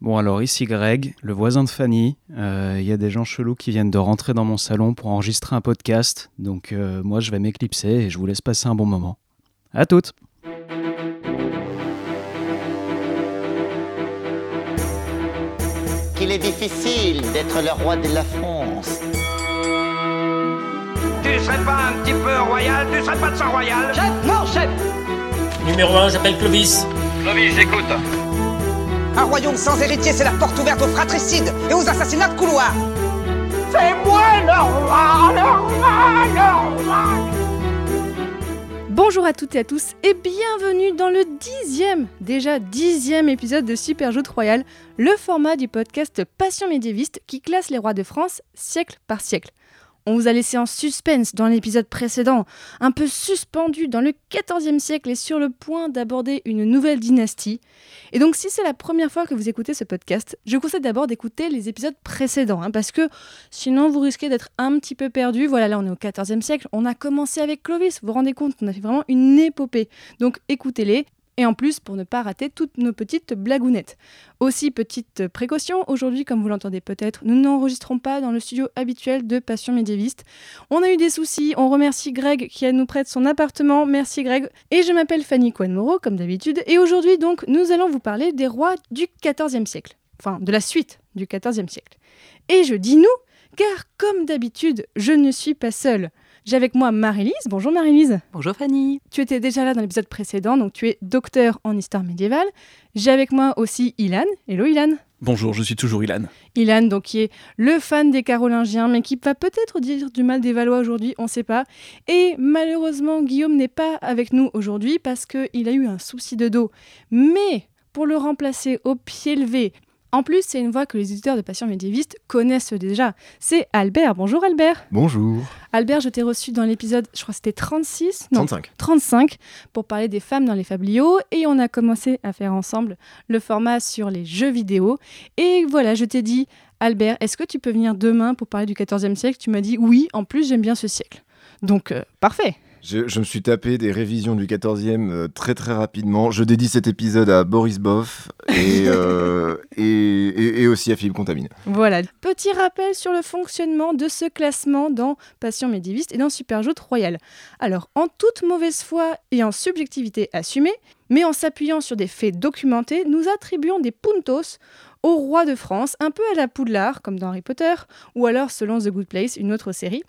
Bon alors ici Greg, le voisin de Fanny. Euh, Il y a des gens chelous qui viennent de rentrer dans mon salon pour enregistrer un podcast. Donc euh, moi je vais m'éclipser et je vous laisse passer un bon moment. À toutes qu'il est difficile d'être le roi de la France. Tu serais pas un petit peu royal? Tu serais pas de sang royal? Chef Non, chef Numéro 1, j'appelle Clovis. Clovis, j'écoute. Un royaume sans héritier, c'est la porte ouverte aux fratricides et aux assassinats de couloir C'est moi le roi, le roi, le roi Bonjour à toutes et à tous et bienvenue dans le dixième, déjà dixième épisode de Super Joute Royal, le format du podcast Passion médiéviste qui classe les rois de France siècle par siècle. On vous a laissé en suspense dans l'épisode précédent, un peu suspendu dans le XIVe siècle et sur le point d'aborder une nouvelle dynastie. Et donc si c'est la première fois que vous écoutez ce podcast, je vous conseille d'abord d'écouter les épisodes précédents, hein, parce que sinon vous risquez d'être un petit peu perdu. Voilà, là on est au XIVe siècle, on a commencé avec Clovis, vous vous rendez compte, on a fait vraiment une épopée. Donc écoutez-les, et en plus pour ne pas rater toutes nos petites blagounettes. Aussi, petite précaution, aujourd'hui, comme vous l'entendez peut-être, nous n'enregistrons pas dans le studio habituel de Passion médiéviste. On a eu des soucis, on remercie Greg qui nous prête son appartement, merci Greg. Et je m'appelle Fanny Cohen-Moreau, comme d'habitude, et aujourd'hui donc nous allons vous parler des rois du XIVe siècle. Enfin, de la suite du XIVe siècle. Et je dis nous, car comme d'habitude, je ne suis pas seule. J'ai avec moi Marie-Lise. Bonjour Marie-Lise. Bonjour Fanny. Tu étais déjà là dans l'épisode précédent, donc tu es docteur en histoire médiévale. J'ai avec moi aussi Ilan. Hello Ilan. Bonjour, je suis toujours Ilan. Ilan, donc qui est le fan des Carolingiens, mais qui va peut-être dire du mal des Valois aujourd'hui, on ne sait pas. Et malheureusement, Guillaume n'est pas avec nous aujourd'hui parce qu'il a eu un souci de dos. Mais pour le remplacer au pied levé, en plus, c'est une voix que les éditeurs de Passion médiéviste connaissent déjà. C'est Albert. Bonjour Albert. Bonjour. Albert, je t'ai reçu dans l'épisode, je crois que c'était 36 Non, 35. 35, pour parler des femmes dans les fabliaux. Et on a commencé à faire ensemble le format sur les jeux vidéo. Et voilà, je t'ai dit, Albert, est-ce que tu peux venir demain pour parler du 14e siècle? Tu m'as dit oui, en plus j'aime bien ce siècle. Donc, euh, parfait. Je, je, me suis tapé des révisions du 14e euh, très très rapidement. Je dédie cet épisode à Boris Boff et, euh, et, et, et, aussi à Philippe Contamine. Voilà. Petit rappel sur le fonctionnement de ce classement dans Passion médiéviste et dans Superjoute Royal. Alors, en toute mauvaise foi et en subjectivité assumée, mais en s'appuyant sur des faits documentés, nous attribuons des puntos au roi de France, un peu à la Poudlard, comme dans Harry Potter, ou alors selon The Good Place, une autre série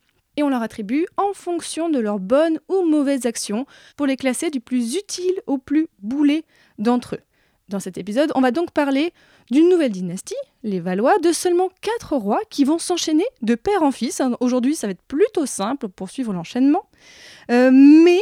on leur attribue en fonction de leurs bonnes ou mauvaises actions pour les classer du plus utile au plus boulet d'entre eux. Dans cet épisode, on va donc parler d'une nouvelle dynastie, les Valois, de seulement quatre rois qui vont s'enchaîner de père en fils. Aujourd'hui, ça va être plutôt simple pour suivre l'enchaînement. Euh, mais,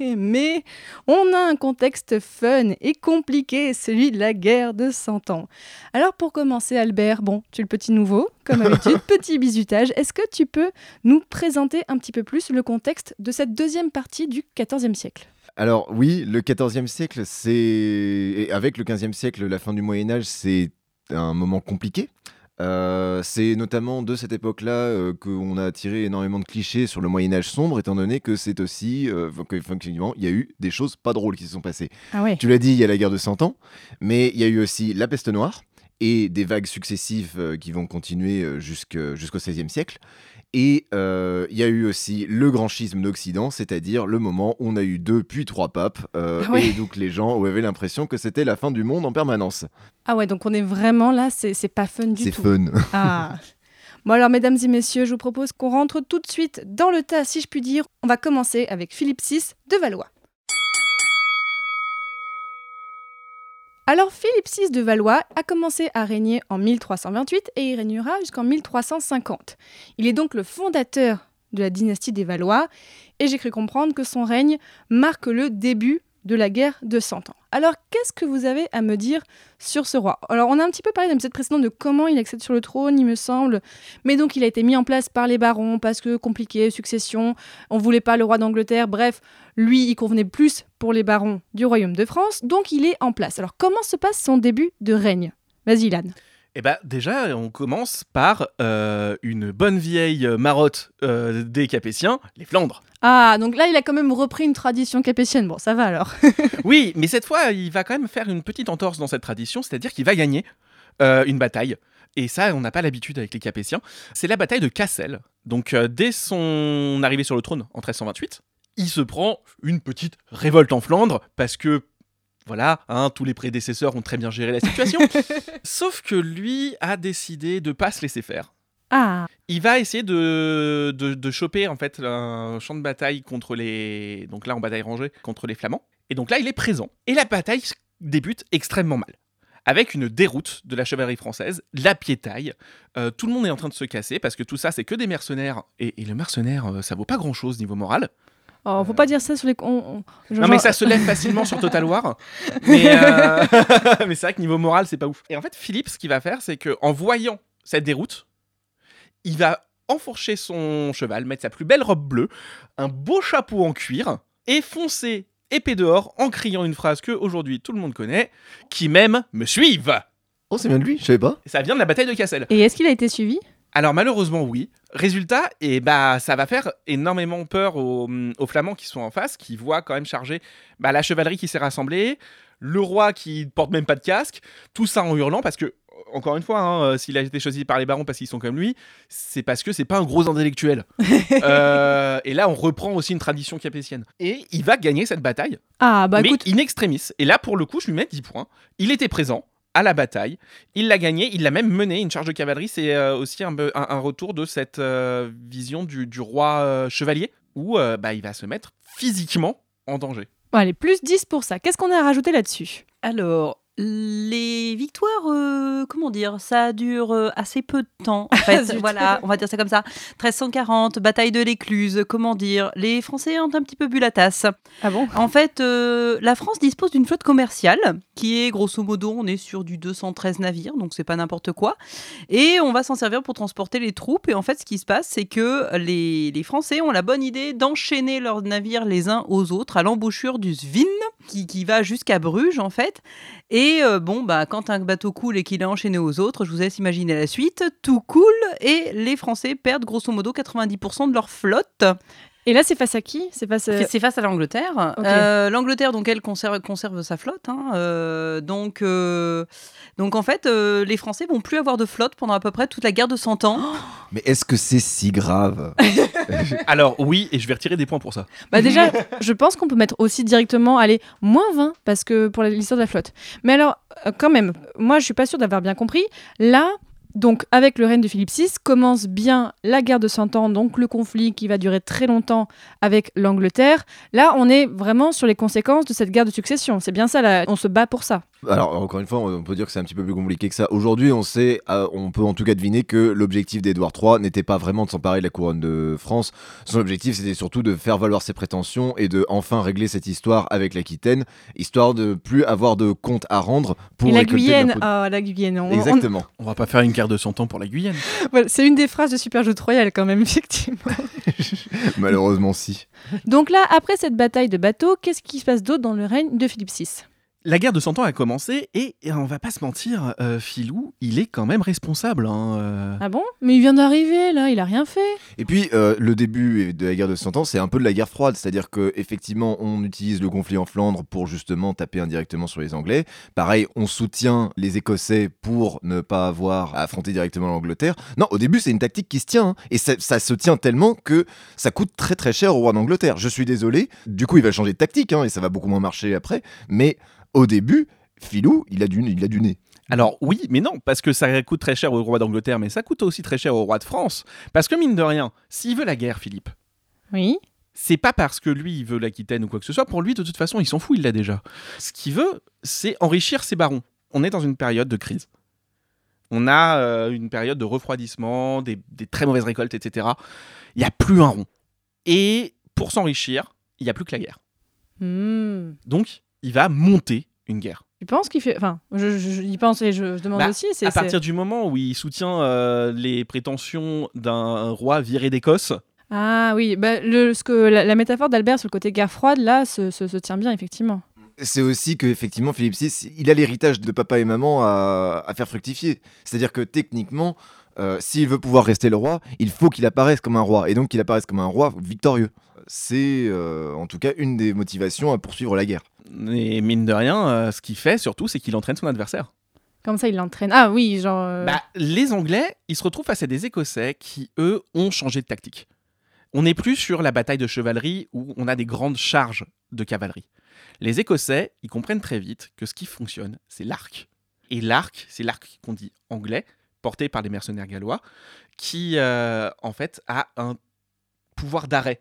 mais, on a un contexte fun et compliqué, celui de la guerre de 100 ans. Alors pour commencer, Albert, bon, tu es le petit nouveau, comme d'habitude, petit bisutage. Est-ce que tu peux nous présenter un petit peu plus le contexte de cette deuxième partie du XIVe siècle? Alors oui, le XIVe siècle, c'est avec le XVe siècle, la fin du Moyen Âge, c'est un moment compliqué. Euh, c'est notamment de cette époque-là euh, qu'on a tiré énormément de clichés sur le Moyen Âge sombre, étant donné que c'est aussi, euh, qu'effectivement, il y a eu des choses pas drôles qui se sont passées. Ah ouais. Tu l'as dit, il y a la guerre de 100 ans, mais il y a eu aussi la peste noire et des vagues successives qui vont continuer jusqu'au XVIe siècle. Et il euh, y a eu aussi le grand schisme d'Occident, c'est-à-dire le moment où on a eu deux puis trois papes, euh, ah ouais. et donc les gens avaient l'impression que c'était la fin du monde en permanence. Ah ouais, donc on est vraiment là, c'est pas fun du tout. tout. C'est fun. Ah. Bon alors mesdames et messieurs, je vous propose qu'on rentre tout de suite dans le tas, si je puis dire. On va commencer avec Philippe VI de Valois. Alors Philippe VI de Valois a commencé à régner en 1328 et il régnera jusqu'en 1350. Il est donc le fondateur de la dynastie des Valois et j'ai cru comprendre que son règne marque le début de la guerre de 100 ans. Alors, qu'est-ce que vous avez à me dire sur ce roi? Alors, on a un petit peu parlé dans l'épisode précédent de comment il accède sur le trône, il me semble. Mais donc, il a été mis en place par les barons parce que compliqué, succession, on voulait pas le roi d'Angleterre. Bref, lui, il convenait plus pour les barons du royaume de France. Donc, il est en place. Alors, comment se passe son début de règne? Vas-y, Ilan. Eh ben, déjà, on commence par euh, une bonne vieille marotte euh, des Capétiens, les Flandres. Ah, donc là, il a quand même repris une tradition capétienne. Bon, ça va alors. oui, mais cette fois, il va quand même faire une petite entorse dans cette tradition, c'est-à-dire qu'il va gagner. euh, une bataille. Et ça, on n'a pas l'habitude avec les Capétiens. C'est la bataille de Cassel. Donc, euh, dès son arrivée sur le trône en 1328, il se prend une petite révolte en Flandre parce que voilà, hein, tous les prédécesseurs ont très bien géré la situation. Sauf que lui a décidé de pas se laisser faire. Ah, Il va essayer de, de, de choper en fait un champ de bataille contre les. Donc là, en bataille rangée contre les Flamands. Et donc là, il est présent. Et la bataille débute extrêmement mal. Avec une déroute de la chevalerie française, la piétaille. Euh, tout le monde est en train de se casser parce que tout ça, c'est que des mercenaires. Et, et le mercenaire, euh, ça vaut pas grand chose niveau moral. Oh, faut pas dire ça sur les. on- on- Non, genre- mais ça se lève facilement sur Total War. Mais, euh, mais c'est vrai que niveau moral, c'est pas ouf. Et en fait, Philippe, ce qu'il va faire, c'est que en voyant cette déroute, il va enfourcher son cheval, mettre sa plus belle robe bleue, un beau chapeau en cuir, et foncer épée dehors en criant une phrase que aujourd'hui tout le monde connaît qui m'aime me suive. Oh, c'est bien de lui, je savais pas. Et ça vient de la bataille de Cassel. Et est-ce qu'il a été suivi? Alors malheureusement oui. Résultat, et bah ça va faire énormément peur aux, aux flamands qui sont en face, qui voient quand même charger bah, la chevalerie qui s'est rassemblée, le roi qui porte même pas de casque, tout ça en hurlant parce que encore une fois, hein, euh, s'il a été choisi par les barons parce qu'ils sont comme lui, c'est parce que c'est pas un gros intellectuel. Euh, et là, on reprend aussi une tradition capétienne. Et il va gagner cette bataille, Ah, bah mais écoute, in extremis. Et là, pour le coup, je lui mets 10 points. Il était présent à la bataille, il l'a gagné, il l'a même mené. Une charge de cavalerie, c'est euh, aussi un, un- un retour de cette euh, vision du, du roi euh, chevalier, où euh, bah, il va se mettre physiquement en danger. bon, allez, plus 10 pour ça. Qu'est-ce qu'on a à rajouter là-dessus? Alors, les victoires, euh, comment dire, ça dure euh, assez peu de temps. En fait, Zut. voilà, on va dire ça comme ça. 1340, bataille de l'Écluse, comment dire, les Français ont un petit peu bu la tasse. Ah bon? En fait, euh, la France dispose d'une flotte commerciale qui est grosso modo, on est sur du 213 navires, donc c'est pas n'importe quoi. Et on va s'en servir pour transporter les troupes. Et en fait, ce qui se passe, c'est que les, les Français ont la bonne idée d'enchaîner leurs navires les uns aux autres à l'embouchure du Svin, qui, qui va jusqu'à Bruges en fait. Et euh, bon, bah, quand un bateau coule et qu'il est enchaîné aux autres, je vous laisse imaginer la suite. Tout coule et les Français perdent grosso modo 90% de leur flotte. Et là, c'est face à qui? C'est face à... C'est face à l'Angleterre. Euh, L'Angleterre, donc, elle conserve, conserve sa flotte. hein. Euh, donc, euh, donc, en fait, euh, les Français vont plus avoir de flotte pendant à peu près toute la guerre de 100 ans. Mais est-ce que c'est si grave? Alors oui, et je vais retirer des points pour ça. Bah déjà, je pense qu'on peut mettre aussi directement, allez, moins 20, parce que pour l'histoire de la flotte. Mais alors, euh, quand même, moi, je suis pas sûre d'avoir bien compris. Là, donc, avec le règne de Philippe VI, commence bien la guerre de 100 ans, donc le conflit qui va durer très longtemps avec l'Angleterre. Là, on est vraiment sur les conséquences de cette guerre de succession. C'est bien ça, là, on se bat pour ça. Alors, encore une fois, on peut dire que c'est un petit peu plus compliqué que ça. Aujourd'hui, on sait, euh, on peut en tout cas deviner que l'objectif d'Édouard III n'était pas vraiment de s'emparer de la couronne de France. Son objectif, c'était surtout de faire valoir ses prétentions et de enfin régler cette histoire avec l'Aquitaine, histoire de plus avoir de comptes à rendre pour Et la Guyenne, ah, la Guyenne, on- on- Exactement. On va pas faire une guerre de 100 ans pour la voilà, c'est une des phrases de Super Royal quand même, effectivement. Malheureusement, si. Donc là, après cette bataille de bateaux, qu'est-ce qui se passe d'autre dans le règne de Philippe VI La guerre de 100 ans a commencé et, et on va pas se mentir, euh, Philou, il est quand même responsable. hein, euh. Ah bon? Mais il vient d'arriver, là, il a rien fait. Et puis, euh, le début de la guerre de 100 ans, c'est un peu de la guerre froide. C'est-à-dire que effectivement, on utilise le conflit en Flandre pour justement taper indirectement sur les Anglais. Pareil, on soutient les Écossais pour ne pas avoir à affronter directement l'Angleterre. Non, au début, c'est une tactique qui se tient. hein. Et ça, ça se tient tellement que ça coûte très très cher au roi d'Angleterre. Je suis désolé. Du coup, il va changer de tactique hein, et ça va beaucoup moins marcher après. Mais au début, Filou, il a du, il a du nez. Alors oui, mais non, parce que ça coûte très cher au roi d'Angleterre, mais ça coûte aussi très cher au roi de France. Parce que mine de rien, s'il veut la guerre, Philippe, Oui. c'est pas parce que lui il veut l'Aquitaine ou quoi que ce soit. Pour lui, de toute façon, il s'en fout, il l'a déjà. Ce qu'il veut, c'est enrichir ses barons. On est dans une période de crise. On a euh, une période de refroidissement, des, des très mauvaises récoltes, etc. Il n'y a plus un rond. Et pour s'enrichir, il n'y a plus que la guerre. Hmm. Donc, il va monter une guerre. Tu penses qu'il fait. Enfin, je, je, y pense et je, je demande Bah, aussi. C'est, à partir du moment où il soutient euh, les prétentions d'un roi viré d'Écosse, Ah oui, bah, le, ce que, la, la métaphore d'Albert sur le côté guerre froide, là, se, se, se tient bien, effectivement. C'est aussi que effectivement Philippe VI, il a l'héritage de papa et maman à, à faire fructifier. C'est-à-dire que techniquement, euh, s'il veut pouvoir rester le roi, il faut qu'il apparaisse comme un roi, et donc qu'il apparaisse comme un roi victorieux. C'est euh, en tout cas une des motivations à poursuivre la guerre. Et mine de rien, euh, ce qu'il fait surtout, c'est qu'il entraîne son adversaire. Comme ça, il l'entraîne. Ah oui, genre. euh, Bah, les Anglais, ils se retrouvent face à des Écossais qui, eux, ont changé de tactique. On n'est plus sur la bataille de chevalerie où on a des grandes charges de cavalerie. Les Écossais, ils comprennent très vite que ce qui fonctionne, c'est l'arc. Et l'arc, c'est l'arc qu'on dit anglais, porté par les mercenaires gallois, qui, euh, en fait, a un pouvoir d'arrêt.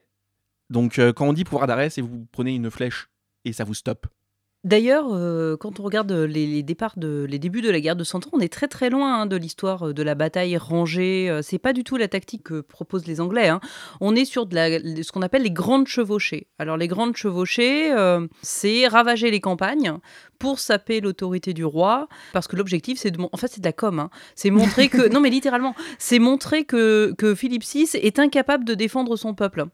Donc, euh, quand on dit pouvoir d'arrêt, c'est vous prenez une flèche et ça vous stoppe. D'ailleurs, euh, quand on regarde les, les départs de, les débuts de la guerre de Cent Ans, on est très très loin hein, de l'histoire euh, de la bataille rangée. Euh, C'est pas du tout la tactique que proposent les Anglais. hein. On est sur de la, ce qu'on appelle les grandes chevauchées. Alors les grandes chevauchées, euh, c'est ravager les campagnes pour saper l'autorité du roi, parce que l'objectif, c'est de, en fait, c'est de la com. hein. C'est montrer que, non mais littéralement, c'est montrer que que Philippe VI est incapable de défendre son peuple.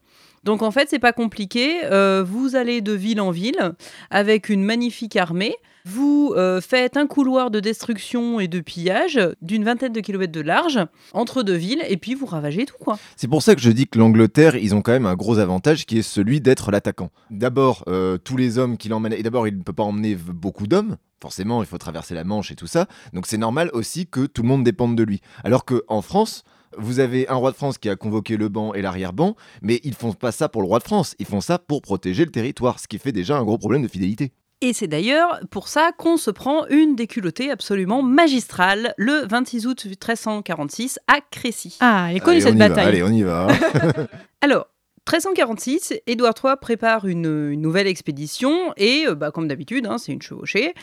Donc en fait, c'est pas compliqué. Euh, vous allez de ville en ville avec une magnifique armée. Vous euh, faites un couloir de destruction et de pillage d'une vingtaine de kilomètres de large entre deux villes et puis vous ravagez tout quoi. C'est pour ça que je dis que l'Angleterre, ils ont quand même un gros avantage qui est celui d'être l'attaquant. D'abord, euh, tous les hommes qu'il emmène, et d'abord, il ne peut pas emmener beaucoup d'hommes. Forcément, il faut traverser la Manche et tout ça. Donc c'est normal aussi que tout le monde dépende de lui. Alors qu'en France, vous avez un roi de France qui a convoqué le banc et l'arrière-banc, mais ils font pas ça pour le roi de France, ils font ça pour protéger le territoire, ce qui fait déjà un gros problème de fidélité. Et c'est d'ailleurs pour ça qu'on se prend une déculottée absolument magistrale le 26 août 1346 à Crécy. Ah, elle est connue cette bataille. allez, on y va. Alors, 1346, Édouard III prépare une, une nouvelle expédition et, euh, bah, comme d'habitude, hein, c'est une chevauchée.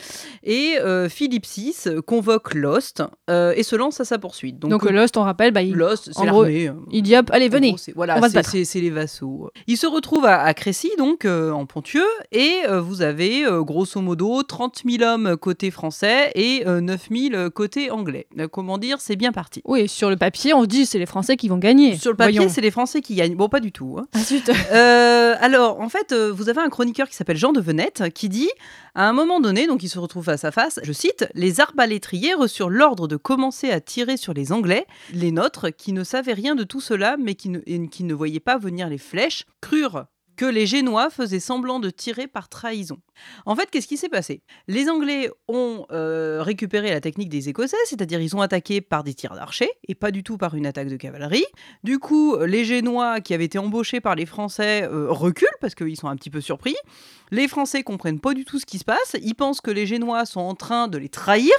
Et euh, Philippe VI convoque Lost euh, et se lance à sa poursuite. Donc, euh, Lost, on rappelle, bah, il, Lost, c'est l'armée. euh, il dit hop, allez, en venez. gros, voilà, c'est- les vassaux. Il se retrouve à, à Crécy, donc en Pontieux, et vous avez grosso modo 30 000 hommes côté français et euh, 9 000 côté anglais. Comment dire, c'est bien parti. Oui, sur le papier, on se dit c'est les Français qui vont gagner. Sur le papier, c'est les Français qui gagnent. Bon, pas du tout. hein. Euh, alors, en fait, euh, vous avez un chroniqueur qui s'appelle Jean de Venette qui dit, à un moment donné, donc il se retrouve face à face, je cite, Les arbalétriers reçurent l'ordre de commencer à tirer sur les Anglais. Les nôtres, qui ne savaient rien de tout cela, mais ne, qui ne voyaient pas venir les flèches, crurent que les Génois faisaient semblant de tirer par trahison. En fait, qu'est-ce qui s'est passé? Les Anglais ont euh, récupéré la technique des Écossais, c'est-à-dire ils ont attaqué par des tirs d'archers et pas du tout par une attaque de cavalerie. Du coup, les Génois qui avaient été embauchés par les Français euh, reculent parce qu'ils sont un petit peu surpris. Les Français comprennent pas du tout ce qui se passe. Ils pensent que les Génois sont en train de les trahir.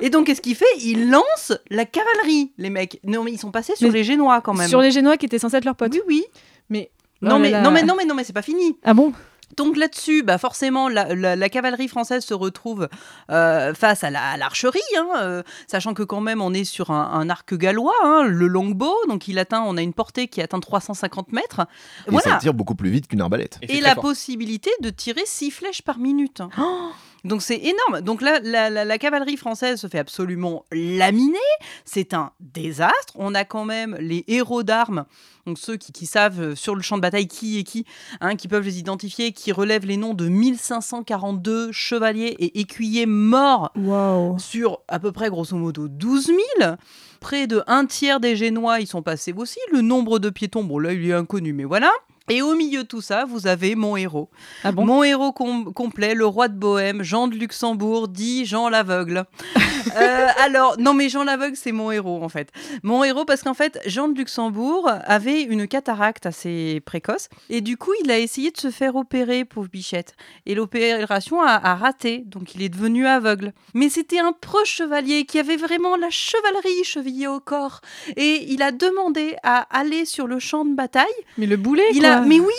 Et donc, qu'est-ce qu'il fait Il lance la cavalerie, les mecs. Non, mais ils sont passés sur Mais les Génois quand même. Sur les Génois qui étaient censés être leurs potes. Oui, oui. Mais. Non, Oh mais, non, mais non, mais non, mais c'est pas fini. Ah bon? Donc là-dessus, bah forcément, la, la- la cavalerie française se retrouve euh, face à la- l'archerie, hein, euh, sachant que quand même on est sur un, un arc gallois, hein, le longbow, donc il atteint, on a une portée qui atteint 350 mètres. Et voilà. ça tire beaucoup plus vite qu'une arbalète. Et la fort. possibilité de tirer 6 flèches par minute. Donc c'est énorme. Donc là, la, la- la cavalerie française se fait absolument laminer. C'est un désastre. On a quand même les héros d'armes, donc ceux qui, qui savent euh, sur le champ de bataille qui est qui, hein, qui peuvent les identifier, qui relèvent les noms de 1542 chevaliers et écuyers morts sur à peu près grosso modo 12 000. Près de un tiers des Génois y sont passés aussi. Le nombre de piétons, bon là il est inconnu, mais voilà. Et au milieu de tout ça, vous avez mon héros. Ah bon? Mon héros com- complet, le roi de Bohême, Jean de Luxembourg, dit Jean l'aveugle. Euh, alors, non mais Jean l'aveugle, c'est mon héros en fait. Mon héros parce qu'en fait, Jean de Luxembourg avait une cataracte assez précoce et du coup, il a essayé de se faire opérer, pauvre bichette. Et l'opération a, a raté, donc il est devenu aveugle. Mais c'était un proche chevalier qui avait vraiment la chevalerie chevillée au corps. Et il a demandé à aller sur le champ de bataille Mais le boulet, il quoi. a, mais oui,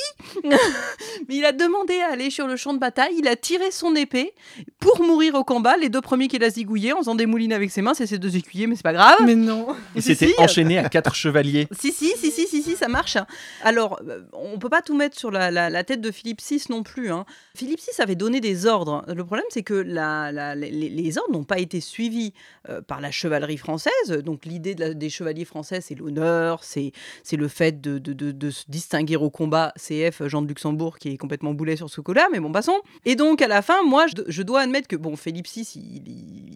mais il a demandé à aller sur le champ de bataille. Il a tiré son épée pour mourir au combat. Les deux premiers qu'il a zigouillés en faisant des moulines avec ses mains, c'est ses deux écuyers, mais c'est pas grave. Mais non. Si, s'était si. enchaîné à quatre chevaliers. Si, si, si, si, si, si, ça marche. Alors, euh, on peut pas tout mettre sur la, la- la tête de Philippe VI non plus. hein. Philippe VI avait donné des ordres. Le problème, c'est que la- la- les, les ordres n'ont pas été suivis euh, par la chevalerie française. Donc, l'idée de des chevaliers français, c'est l'honneur, c'est c'est le fait de, de- de- de se distinguer au combat. CF Jean de Luxembourg qui est complètement boulet sur ce coup-là, mais bon, passons. Et donc, à la fin, moi, je, dois admettre que, bon, Philippe VI,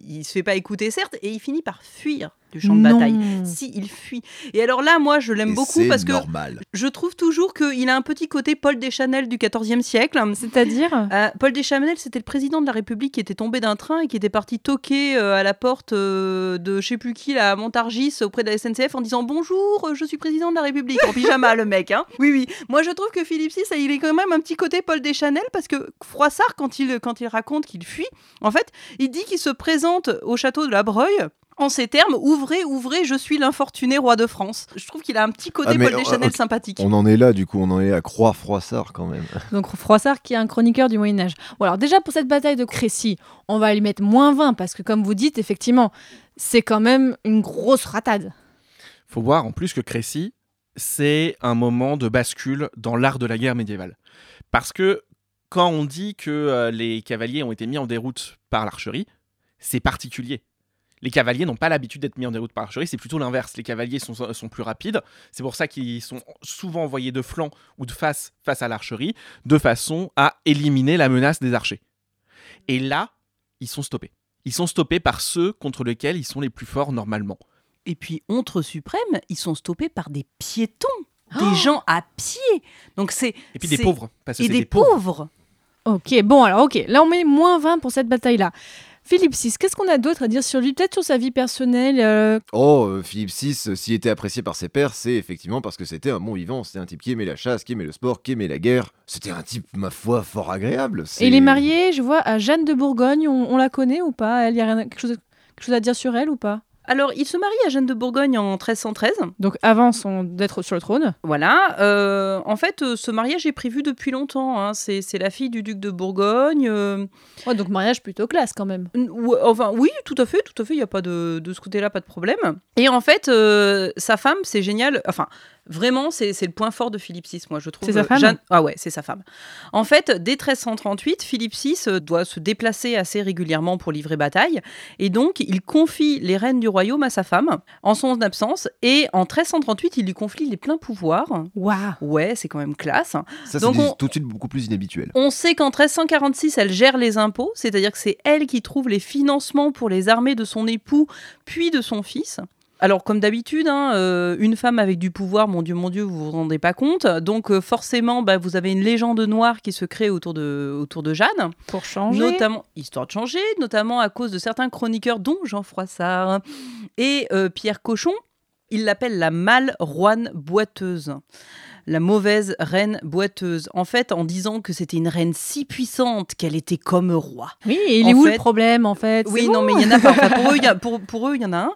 il se fait pas écouter, certes, et il finit par fuir. Du champ de Non. bataille. Si, il fuit. Et alors là, moi, je l'aime beaucoup parce que normal. je trouve toujours qu'il a un petit côté Paul Deschanel du XIVe siècle. C'est-à-dire Euh, Paul Deschanel, c'était le président de la République qui était tombé d'un train et qui était parti toquer euh, à la porte euh, de je sais plus qui, là, à Montargis, auprès de la SNCF, en disant Bonjour, je suis président de la République. En pyjama, le mec. Hein. Oui, oui. Moi, je trouve que Philippe VI, il est quand même un petit côté Paul Deschanel parce que Froissart, quand il, quand il raconte qu'il fuit, en fait, il dit qu'il se présente au château de la Breuil. En ces termes, ouvrez, ouvrez, je suis l'infortuné roi de France. Je trouve qu'il a un petit côté Ah, Paul Deschanel ok, sympathique. On en est là, du coup, on en est à croire Froissart quand même. Donc Froissart qui est un chroniqueur du Moyen Âge. Bon alors déjà pour cette bataille de Crécy, on va lui mettre moins 20 parce que comme vous dites, effectivement, c'est quand même une grosse ratade. faut voir en plus que Crécy, c'est un moment de bascule dans l'art de la guerre médiévale. Parce que quand on dit que euh, les cavaliers ont été mis en déroute par l'archerie, c'est particulier. Les cavaliers n'ont pas l'habitude d'être mis en déroute par l'archerie, c'est plutôt l'inverse. Les cavaliers sont, sont plus rapides, c'est pour ça qu'ils sont souvent envoyés de flanc ou de face face à l'archerie, de façon à éliminer la menace des archers. Et là, ils sont stoppés. Ils sont stoppés par ceux contre lesquels ils sont les plus forts normalement. Et puis, honte suprême, ils sont stoppés par des piétons, Oh des gens à pied. Donc c'est Et puis des pauvres, parce que et c'est des, des pauvres. pauvres. Ok, bon alors ok, là on met moins 20 pour cette bataille-là. Philippe VI, qu'est-ce qu'on a d'autre à dire sur lui Peut-être sur sa vie personnelle euh, Oh, euh, Philippe VI, euh, s'il était apprécié par ses pairs, c'est effectivement parce que c'était un bon vivant. C'était un type qui aimait la chasse, qui aimait le sport, qui aimait la guerre. C'était un type, ma foi, fort agréable. Et il est marié, je vois, à Jeanne de Bourgogne. On, on la connaît ou pas? Elle, y a rien- quelque, chose, quelque chose à dire sur elle ou pas? Alors, il se marie à Jeanne de Bourgogne en 1313. Donc avant son- d'être sur le trône. Voilà. euh, en fait, euh, ce mariage est prévu depuis longtemps. hein. C'est c'est la fille du duc de Bourgogne. euh, Ouais, donc mariage plutôt classe quand même. n- ou- enfin, oui, tout à fait, tout à fait. Il n'y a pas de, de ce côté-là, pas de problème. Et en fait, euh, sa femme, c'est génial. Enfin, vraiment, c'est c'est le point fort de Philippe VI, moi, je trouve. C'est sa femme Jeanne- Ah ouais, c'est sa femme. En fait, dès 1338, Philippe VI euh, doit se déplacer assez régulièrement pour livrer bataille. Et donc, il confie les rênes du royaume à sa femme en son absence. Et en 1338, il lui confie les pleins pouvoirs. Waouh Ouais, c'est quand même classe. Ça, c'est Donc on- tout de suite beaucoup plus inhabituel. On sait qu'en 1346, elle gère les impôts, c'est-à-dire que c'est elle qui trouve les financements pour les armées de son époux, puis de son fils. Alors, comme d'habitude, hein, euh, une femme avec du pouvoir, mon Dieu, mon Dieu, vous vous rendez pas compte. Donc, euh, forcément, bah, vous avez une légende noire qui se crée autour de, autour de Jeanne. Pour changer. Notamment, histoire de changer, notamment à cause de certains chroniqueurs, dont Jean Froissart et euh, Pierre Cochon. Il l'appelle la mâle roine boiteuse. La mauvaise reine boiteuse. En fait, en disant que c'était une reine si puissante qu'elle était comme roi. Oui, et il En est où fait- le problème en fait? Oui, non, mais il y en a pas. Enfin, pour, eux, il y a, pour, pour eux, il y en a un.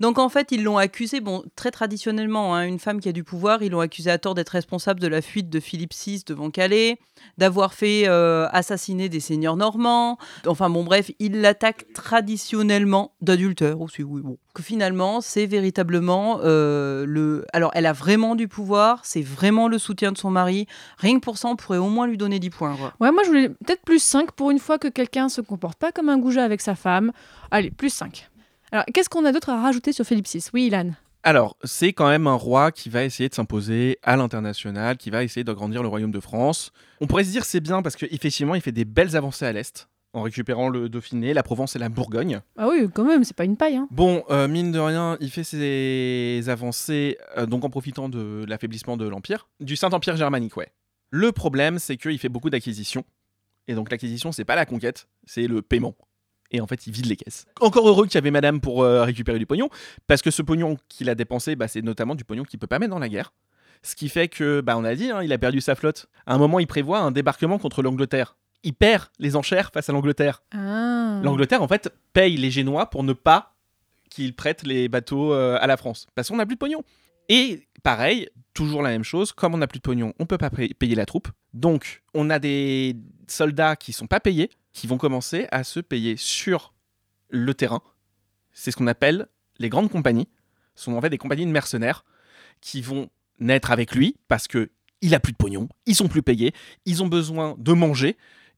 Donc, en fait, ils l'ont accusé, bon, très traditionnellement, hein, une femme qui a du pouvoir, ils l'ont accusé à tort d'être responsable de la fuite de Philippe VI devant Calais, d'avoir fait euh, assassiner des seigneurs normands. Enfin, bon, bref, ils l'attaquent traditionnellement d'adultère aussi, oui, bon. Que finalement, c'est véritablement euh, le. Alors, elle a vraiment du pouvoir, c'est vraiment le soutien de son mari. Rien que pour ça, on pourrait au moins lui donner 10 points, quoi. Ouais, moi je voulais peut-être plus 5 pour une fois que quelqu'un se comporte pas comme un goujat avec sa femme. Allez, plus 5. Alors, qu'est-ce qu'on a d'autre à rajouter sur Philippe VI Oui, Ilan. Alors, c'est quand même un roi qui va essayer de s'imposer à l'international, qui va essayer d'agrandir le royaume de France. On pourrait se dire c'est bien parce qu'effectivement, il fait des belles avancées à l'est, en récupérant le Dauphiné, la Provence et la Bourgogne. Ah oui, quand même, c'est pas une paille. Hein. Bon, euh, mine de rien, il fait ses avancées euh, donc en profitant de l'affaiblissement de l'Empire, du Saint-Empire germanique, ouais. Le problème, c'est qu'il fait beaucoup d'acquisitions. Et donc l'acquisition, c'est pas la conquête, c'est le paiement. Et en fait, il vide les caisses. Encore heureux qu'il y avait madame pour euh, récupérer du pognon, parce que ce pognon qu'il a dépensé, bah, c'est notamment du pognon qu'il peut pas mettre dans la guerre. Ce qui fait que, bah, on a dit, hein, il a perdu sa flotte. À un moment, il prévoit un débarquement contre l'Angleterre. Il perd les enchères face à l'Angleterre. Ah. L'Angleterre, en fait, paye les Génois pour ne pas qu'ils prêtent les bateaux euh, à la France. Parce qu'on n'a plus de pognon. Et pareil, toujours la même chose, comme on n'a plus de pognon, on peut pas pay- payer la troupe. Donc, on a des soldats qui sont pas payés, qui vont commencer à se payer sur le terrain. C'est ce qu'on appelle les grandes compagnies. Ce sont en fait des compagnies de mercenaires qui vont naître avec lui parce que il a plus de pognon, ils sont plus payés, ils ont besoin de manger.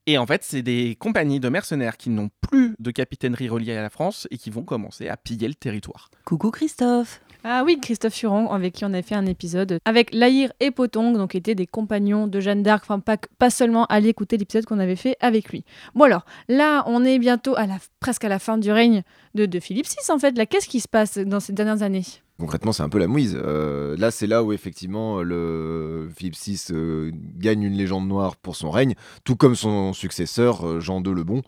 Et en fait, c'est des compagnies de mercenaires qui n'ont plus de capitainerie reliée à la France et qui vont commencer à piller le territoire. Coucou Christophe. Ah oui, Christophe Furon, avec qui on a fait un épisode avec Laïr et Potong, donc étaient des compagnons de Jeanne d'Arc. Enfin, pas, seulement aller écouter l'épisode qu'on avait fait avec lui. Bon alors, là, on est bientôt à la, presque à la fin du règne de, de Philippe VI, en fait. Là, qu'est-ce qui se passe dans ces dernières années? Concrètement, c'est un peu la mouise. Euh, là, c'est là où effectivement le Philippe VI euh, gagne une légende noire pour son règne, tout comme son successeur euh, Jean II le Bon.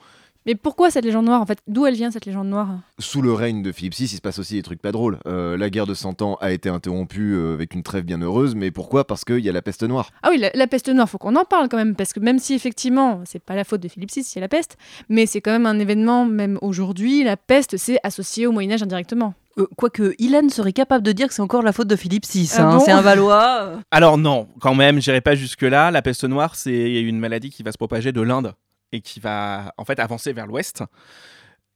Mais pourquoi cette légende noire, en fait? D'où elle vient, cette légende noire? Sous le règne de Philippe VI, il se passe aussi des trucs pas drôles. Euh, la guerre de Cent Ans a été interrompue euh, avec une trêve bien heureuse, mais pourquoi? Parce qu'il y a la peste noire. Ah oui, la, la peste noire, faut qu'on en parle quand même, parce que même si effectivement, c'est pas la faute de Philippe VI, c'est la peste, mais c'est quand même un événement, même aujourd'hui, la peste, c'est associé au Moyen-Âge indirectement. Euh, Quoique, Ilan serait capable de dire que c'est encore la faute de Philippe VI. Ah hein, bon c'est un Valois. Alors non, quand même, j'irai pas jusque-là. La peste noire, c'est une maladie qui va se propager de l'Inde et qui va en fait avancer vers l'ouest.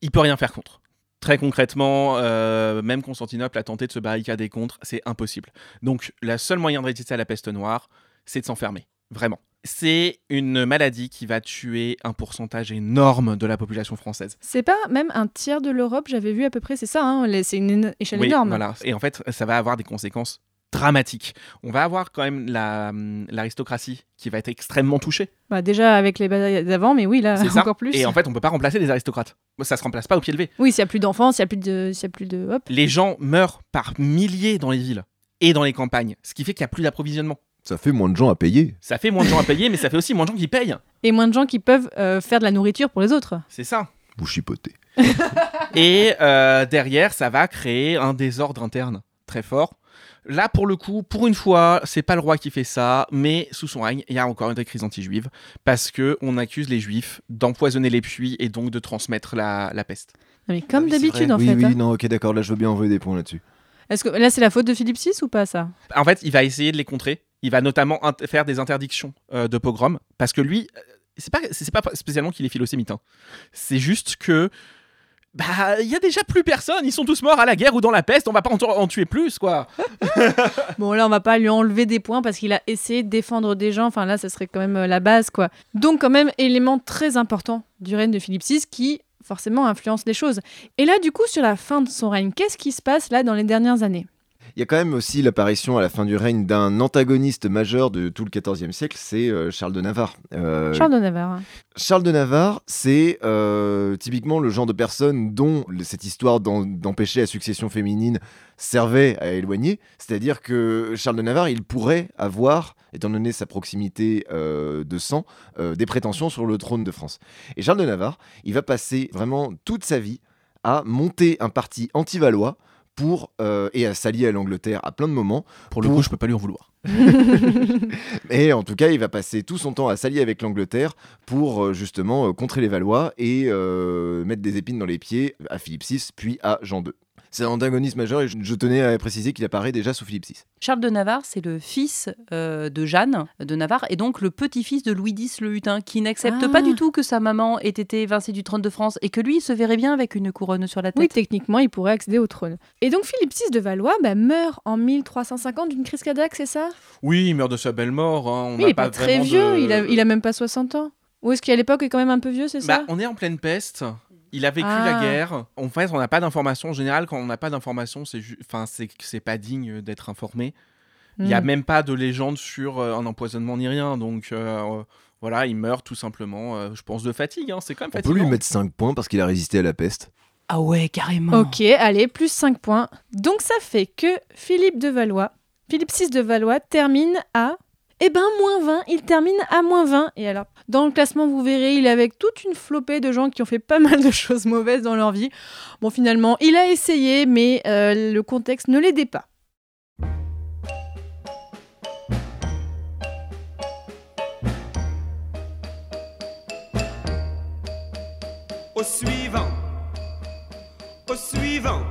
Il peut rien faire contre. Très concrètement, euh, même Constantinople a tenté de se barricader contre, c'est impossible. Donc, le seul moyen de résister à la peste noire, c'est de s'enfermer. Vraiment. C'est une maladie qui va tuer un pourcentage énorme de la population française. C'est pas même un tiers de l'Europe, j'avais vu à peu près, c'est ça, hein, c'est une échelle Oui, énorme. voilà. Et en fait, ça va avoir des conséquences dramatiques. On va avoir quand même la, hum, l'aristocratie qui va être extrêmement touchée. Bah, déjà avec les batailles d'avant, mais oui, là, ça. encore plus. Et en fait, on peut pas remplacer les aristocrates. Ça se remplace pas au pied levé. Oui, s'il n'y a plus d'enfants, s'il n'y a plus de. S'il y a plus de... Hop. Les gens meurent par milliers dans les villes et dans les campagnes, ce qui fait qu'il n'y a plus d'approvisionnement. Ça fait moins de gens à payer. Ça fait moins de gens à payer, mais ça fait aussi moins de gens qui payent. Et moins de gens qui peuvent euh, faire de la nourriture pour les autres. C'est ça. Vous chipotez. Et euh, derrière, ça va créer un désordre interne très fort. Là, pour le coup, pour une fois, c'est pas le roi qui fait ça, mais sous son règne, il y a encore une crise anti-juive parce que on accuse les juifs d'empoisonner les puits et donc de transmettre la, la peste. Mais comme Ah oui, d'habitude, en oui, fait. Oui, hein. non, ok, d'accord, là je veux bien envoyer des points là-dessus. Est-ce que là, c'est la faute de Philippe VI ou pas, ça? En fait, il va essayer de les contrer. Il va notamment faire des interdictions euh, de pogrom parce que lui, euh, c'est pas c'est pas spécialement qu'il est philosémite. hein. C'est juste que bah il y a déjà plus personne. Ils sont tous morts à la guerre ou dans la peste. On va pas en, tuer plus quoi. Bon, là, on va pas lui enlever des points parce qu'il a essayé de défendre des gens. Enfin, là, ça serait quand même euh, la base, quoi. Donc, quand même, élément très important du règne de Philippe VI qui, forcément, influence les choses. Et là, du coup, sur la fin de son règne, qu'est-ce qui se passe là dans les dernières années? Il y a quand même aussi l'apparition à la fin du règne d'un antagoniste majeur de tout le XIVe siècle, c'est euh, Charles de Navarre. Euh, Charles de Navarre. Charles de Navarre, c'est euh, typiquement le genre de personne dont cette histoire d'empêcher la succession féminine servait à éloigner. C'est-à-dire que Charles de Navarre, il pourrait avoir, étant donné sa proximité euh, de sang, des prétentions sur le trône de France. Et Charles de Navarre, il va passer vraiment toute sa vie à monter un parti anti-valois pour, euh, et à s'allier à l'Angleterre à plein de moments. Pour le Pour- coup, je peux pas lui en vouloir. Et en tout cas, il va passer tout son temps à s'allier avec l'Angleterre pour euh, justement euh, contrer les Valois et mettre des épines dans les pieds à Philippe VI, puis à Jean II. C'est un antagoniste majeur et je, je tenais à préciser qu'il apparaît déjà sous Philippe VI. Charles de Navarre, c'est le fils euh, de Jeanne de Navarre et donc le petit-fils de Louis X le Hutin, qui n'accepte Ah. pas du tout que sa maman ait été évincée du trône de France et que lui il se verrait bien avec une couronne sur la tête. Oui, techniquement, il pourrait accéder au trône. Et donc, Philippe VI de Valois bah, meurt en 1350 d'une crise cardiaque, c'est ça? Oui, il meurt de sa belle mort. hein. On Oui, il est pas, très vieux, de- il, a, il a même pas 60 ans. Ou est-ce qu'à l'époque, il est quand même un peu vieux, c'est Bah, ça? on est en pleine peste. Il a vécu Ah. la guerre. En fait, on n'a pas d'informations. En général, quand on n'a pas d'informations, c'est ju- enfin, c'est pas digne d'être informé. Il n'y a Hmm. même pas de légende sur euh, un empoisonnement ni rien. Donc euh, euh, voilà, il meurt tout simplement, euh, je pense, de fatigue. hein. C'est quand même On peut lui mettre 5 points parce qu'il a résisté à la peste. Ah ouais, carrément. Ok, allez, plus 5 points. Donc ça fait que Philippe de Valois, Philippe VI de Valois termine à... Eh ben, moins 20, il termine à moins 20. Et alors, dans le classement, vous verrez, il est avec toute une flopée de gens qui ont fait pas mal de choses mauvaises dans leur vie. Bon, finalement, il a essayé, mais euh, le contexte ne l'aidait pas. Au suivant. Au suivant.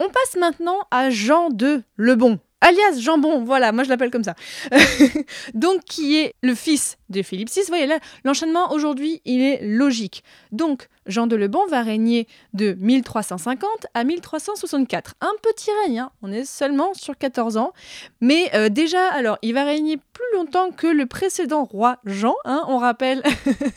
On passe maintenant à Jean II le Bon. Alias Jambon, voilà, moi je l'appelle comme ça. Donc, qui est le fils de Philippe VI. Vous voyez là, l'enchaînement aujourd'hui, il est logique. Donc, Jean de Lebon va régner de 1350 à 1364. Un petit règne, hein. on est seulement sur 14 ans. Mais euh, déjà, alors, il va régner plus longtemps que le précédent roi Jean. hein. On rappelle,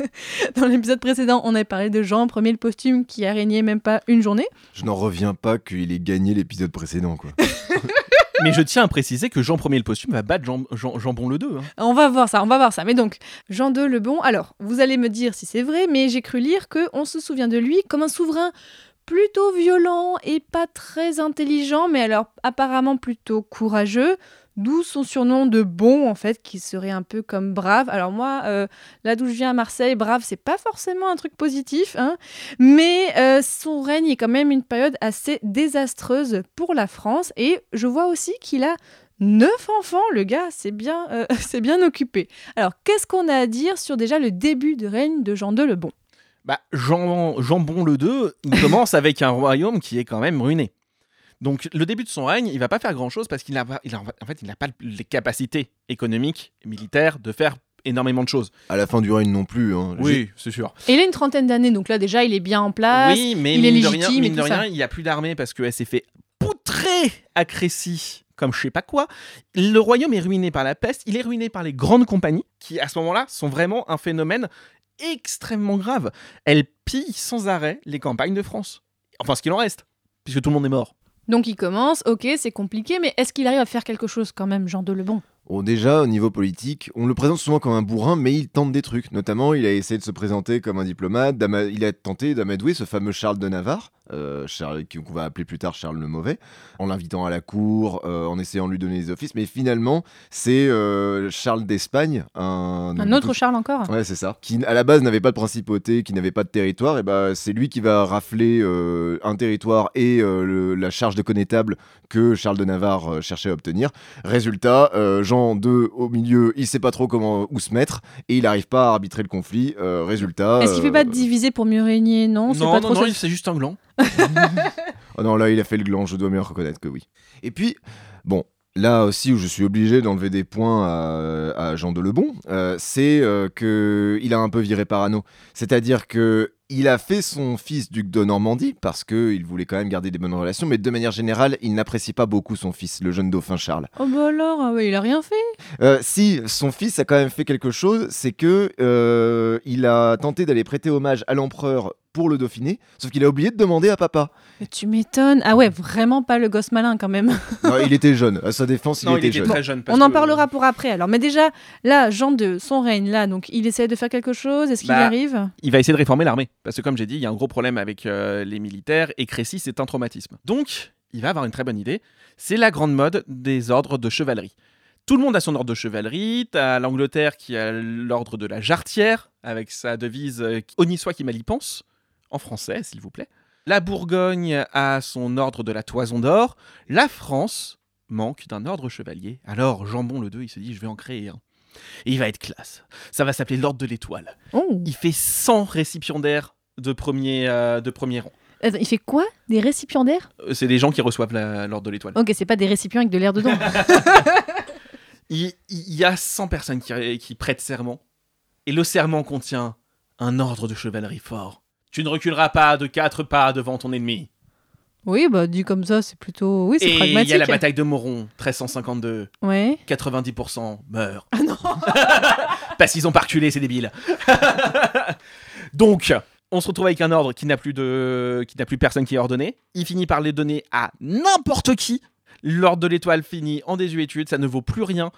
dans l'épisode précédent, on avait parlé de Jean Ier le posthume qui a régné même pas une journée. Je n'en reviens pas qu'il ait gagné l'épisode précédent, quoi. Mais je tiens à préciser que Jean Ier le posthume va battre Jean, Jean- Jambon le 2. hein. On va voir ça, on va voir ça. Mais donc, Jean II le Bon, alors, vous allez me dire si c'est vrai, mais j'ai cru lire que on se souvient de lui comme un souverain plutôt violent et pas très intelligent, mais alors apparemment plutôt courageux. D'où son surnom de bon, en fait, qui serait un peu comme brave. Alors moi, euh, là d'où je viens à Marseille, brave, c'est pas forcément un truc positif, hein, mais euh, son règne est quand même une période assez désastreuse pour la France. Et je vois aussi qu'il a neuf enfants, le gars, c'est bien, euh, c'est bien occupé. Alors, qu'est-ce qu'on a à dire sur déjà le début de règne de Jean II le Bon? Bah, Jean, Jambon le 2, il commence avec un royaume qui est quand même ruiné. Donc, le début de son règne, il va pas faire grand-chose parce qu'il n'a pas, il a- en fait, il n'a pas les capacités économiques et militaires de faire énormément de choses. À la fin du règne non plus. Hein. Oui, c'est sûr. Et il a une trentaine d'années, donc là déjà, il est bien en place. oui, mais il est mine de légitime rien, mine de ça. rien, il n'y a plus d'armée parce qu'elle s'est fait poutrer à Crécy comme je sais pas quoi. Le royaume est ruiné par la peste, il est ruiné par les grandes compagnies qui, à ce moment-là, sont vraiment un phénomène extrêmement grave. Elles pillent sans arrêt les campagnes de France. Enfin, ce qu'il en reste, puisque tout le monde est mort. Donc il commence, ok, c'est compliqué, mais est-ce qu'il arrive à faire quelque chose quand même, Jean II déjà, au niveau politique, on le présente souvent comme un bourrin, mais il tente des trucs. Notamment, il a essayé de se présenter comme un diplomate. Il a tenté d'amadouer ce fameux Charles de Navarre, euh, Charles, qu'on va appeler plus tard Charles le Mauvais, en l'invitant à la cour, euh, en essayant de lui donner des offices. Mais finalement, c'est euh, Charles d'Espagne, un, Un autre Charles encore? Ouais, c'est ça. Qui à la base n'avait pas de principauté, qui n'avait pas de territoire, et bah c'est lui qui va rafler un territoire et le- la charge de connétable que Charles de Navarre cherchait à obtenir. Résultat, euh, Au milieu, il sait pas trop comment où se mettre et il n'arrive pas à arbitrer le conflit. Euh, résultat. Est-ce qu'il fait euh, pas diviser pour mieux régner? Non, c'est non, pas non, trop non, ça. c'est juste un gland. Oh non, là, il a fait le gland, je dois bien reconnaître que oui. Et puis, bon, là aussi où je suis obligé d'enlever des points à, à Jean de Lebon, euh, c'est euh, que il a un peu viré parano. C'est-à-dire que il a fait son fils duc de Normandie parce qu'il voulait quand même garder des bonnes relations, mais de manière générale, il n'apprécie pas beaucoup son fils, le jeune dauphin Charles. Oh bah alors, ah il a rien fait. Euh, si son fils a quand même fait quelque chose, c'est que euh, il a tenté d'aller prêter hommage à l'empereur pour le Dauphiné, sauf qu'il a oublié de demander à papa. Mais tu m'étonnes. Ah ouais, vraiment pas le gosse malin quand même. Non, il était jeune. À sa défense, il Non, était jeune. très jeune. parce On en que- parlera pour après alors. Mais déjà, là, Jean II, son règne, là, donc il essaie de faire quelque chose? Est-ce qu'il y Bah, arrive? il va essayer de réformer l'armée. Parce que comme j'ai dit, il y a un gros problème avec euh, les militaires et Crécy, c'est un traumatisme. Donc, il va avoir une très bonne idée. C'est la grande mode des ordres de chevalerie. Tout le monde a son ordre de chevalerie. T'as l'Angleterre qui a l'ordre de la jarretière, avec sa devise euh, Honni soit qui mal y pense, en français, s'il vous plaît. La Bourgogne a son ordre de la toison d'or. La France manque d'un ordre chevalier. Alors, Jambon le 2, il se dit, je vais en créer un. Et il va être classe. Ça va s'appeler l'ordre de l'étoile. Oh. Il fait 100 récipiendaires de premier, euh, de premier rang. Attends, Il fait quoi? Des récipiendaires? Euh, C'est des gens qui reçoivent l'ordre de l'étoile. Ok, c'est pas des récipients avec de l'air dedans. Il, il y a 100 personnes qui, qui prêtent serment. Et le serment contient un ordre de chevalerie fort. Tu ne reculeras pas de quatre pas devant ton ennemi. oui, bah dit comme ça, c'est plutôt. Oui, c'est Et il pragmatique. y a la bataille de Moron, 1352. Ouais. 90% meurent. Ah non Parce qu'ils ont pas reculé, c'est débile. Donc, on se retrouve avec un ordre qui n'a plus de, qui n'a plus personne qui est ordonné. Il finit par les donner à n'importe qui. L'ordre de l'étoile finit en désuétude, ça ne vaut plus rien.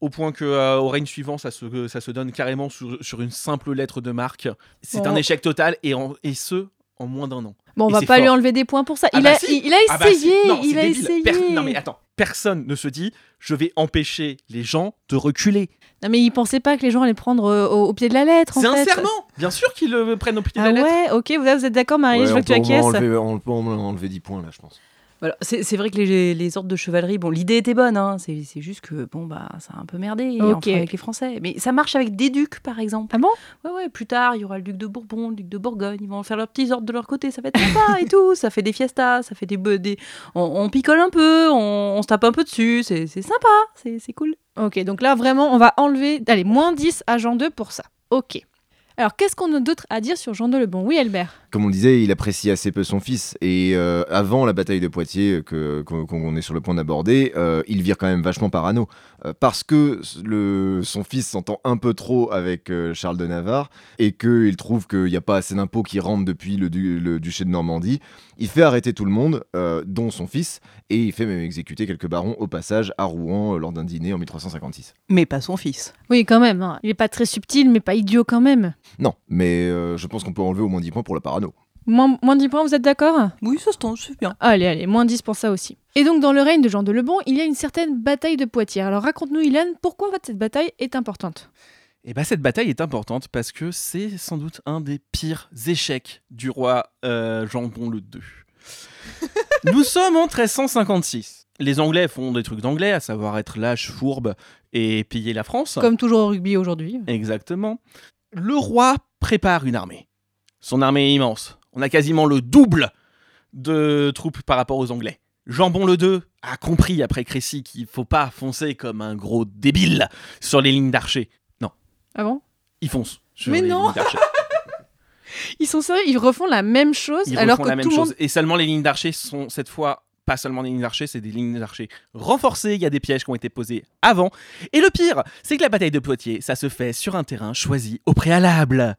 Au point que euh, au règne suivant, ça se, ça se donne carrément sur, sur une simple lettre de marque. C'est Bon. un échec total et, en- et ce en moins d'un an. Bon, on Et va pas lui enlever des points pour ça. Ah il, bah a, si. il, il a Ah bah si. essayé, Non, il a débile. essayé. Per- non mais attends, personne ne se dit je vais empêcher les gens de reculer. Non, mais il pensait pas que les gens allaient prendre euh, au, au pied de la lettre. C'est un fait. serment Bien sûr qu'ils le prennent au pied de Ah la lettre. ouais, ok, vous, vous êtes d'accord, Marie, Ouais, je veux on que tu acquiesces. on peut enlever 10 points là, je pense. Voilà, c'est vrai que les, les ordres de chevalerie, bon, l'idée était bonne, hein, c'est juste que bon bah ça a un peu merdé avec les Français. Mais ça marche avec des ducs, par exemple. Ah bon? Ouais, ouais. Plus tard, il y aura le duc de Bourbon, le duc de Bourgogne. Ils vont faire leurs petits ordres de leur côté. Ça va être sympa et tout. Ça fait des fiestas, ça fait des. On, on picole un peu, on, on se tape un peu dessus. C'est sympa, c'est cool. Ok, donc là vraiment, on va enlever, allez, moins 10 à Jean II pour ça. Ok. Alors, qu'est-ce qu'on a d'autre à dire sur Jean II le Bon Oui, Albert Comme on disait, il apprécie assez peu son fils. Et euh, avant la bataille de Poitiers, euh, qu'on est sur le point d'aborder, euh, il vire quand même vachement parano. Euh, parce que le, son fils s'entend un peu trop avec euh, Charles de Navarre et qu'il trouve qu'il n'y a pas assez d'impôts qui rentrent depuis le, du- le duché de Normandie. Il fait arrêter tout le monde, euh, dont son fils, et il fait même exécuter quelques barons au passage à Rouen euh, lors d'un dîner en 1356. Mais pas son fils. Oui, quand même. hein. Il est pas très subtil, mais pas idiot quand même. Non, mais euh, je pense qu'on peut enlever au moins 10 points pour le parano. Moins, moins 10 points, vous êtes d'accord? Oui, ça se tente, c'est bien. Allez, allez, moins 10 pour ça aussi. Et donc, dans le règne de Jean de Lebon, il y a une certaine bataille de Poitiers. Alors, raconte-nous, Ilan, pourquoi en fait, cette bataille est importante? Et bah cette bataille est importante parce que c'est sans doute un des pires échecs du roi euh, Jambon le II. Nous sommes en 1356. Les Anglais font des trucs d'anglais, à savoir être lâches, fourbes et piller la France. Comme toujours au rugby aujourd'hui. Exactement. Le roi prépare une armée. Son armée est immense. On a quasiment le double de troupes par rapport aux Anglais. Jambon le II a compris après Crécy qu'il faut pas foncer comme un gros débile sur les lignes d'archers. Non, Ah bon? Il fonce sur Mais les non lignes d'archers. Ils sont sérieux, ils refont la même chose Ils alors refont que la même tout chose. monde. Et seulement les lignes d'archers sont cette fois pas seulement des lignes d'archers, c'est des lignes d'archers renforcées. Il y a des pièges qui ont été posés avant. Et le pire, c'est que la bataille de Poitiers, ça se fait sur un terrain choisi au préalable.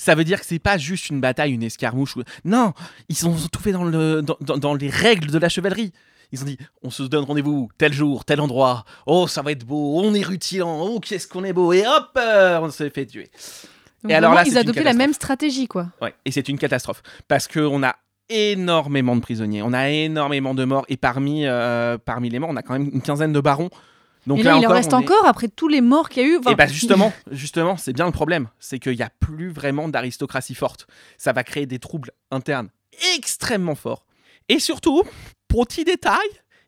Ça veut dire que c'est pas juste une bataille, une escarmouche. ou- Non, ils ont tout fait dans, le, dans, dans- dans les règles de la chevalerie. Ils ont dit, on se donne rendez-vous tel jour, tel endroit. Oh, ça va être beau. On est rutilant. Oh, qu'est-ce qu'on est beau. Et hop, euh, on s'est fait tuer. Donc Et alors là, ils adoptaient la même stratégie, quoi. Ouais, et c'est une catastrophe parce qu'on a énormément de prisonniers, on a énormément de morts et parmi euh, parmi les morts, on a quand même une quinzaine de barons. Donc Et là, il en reste est- encore après tous les morts qu'il y a eu. Enfin, Et bah justement, justement, c'est bien le problème, c'est qu'il n'y a plus vraiment d'aristocratie forte. Ça va créer des troubles internes extrêmement forts. Et surtout, petit détail,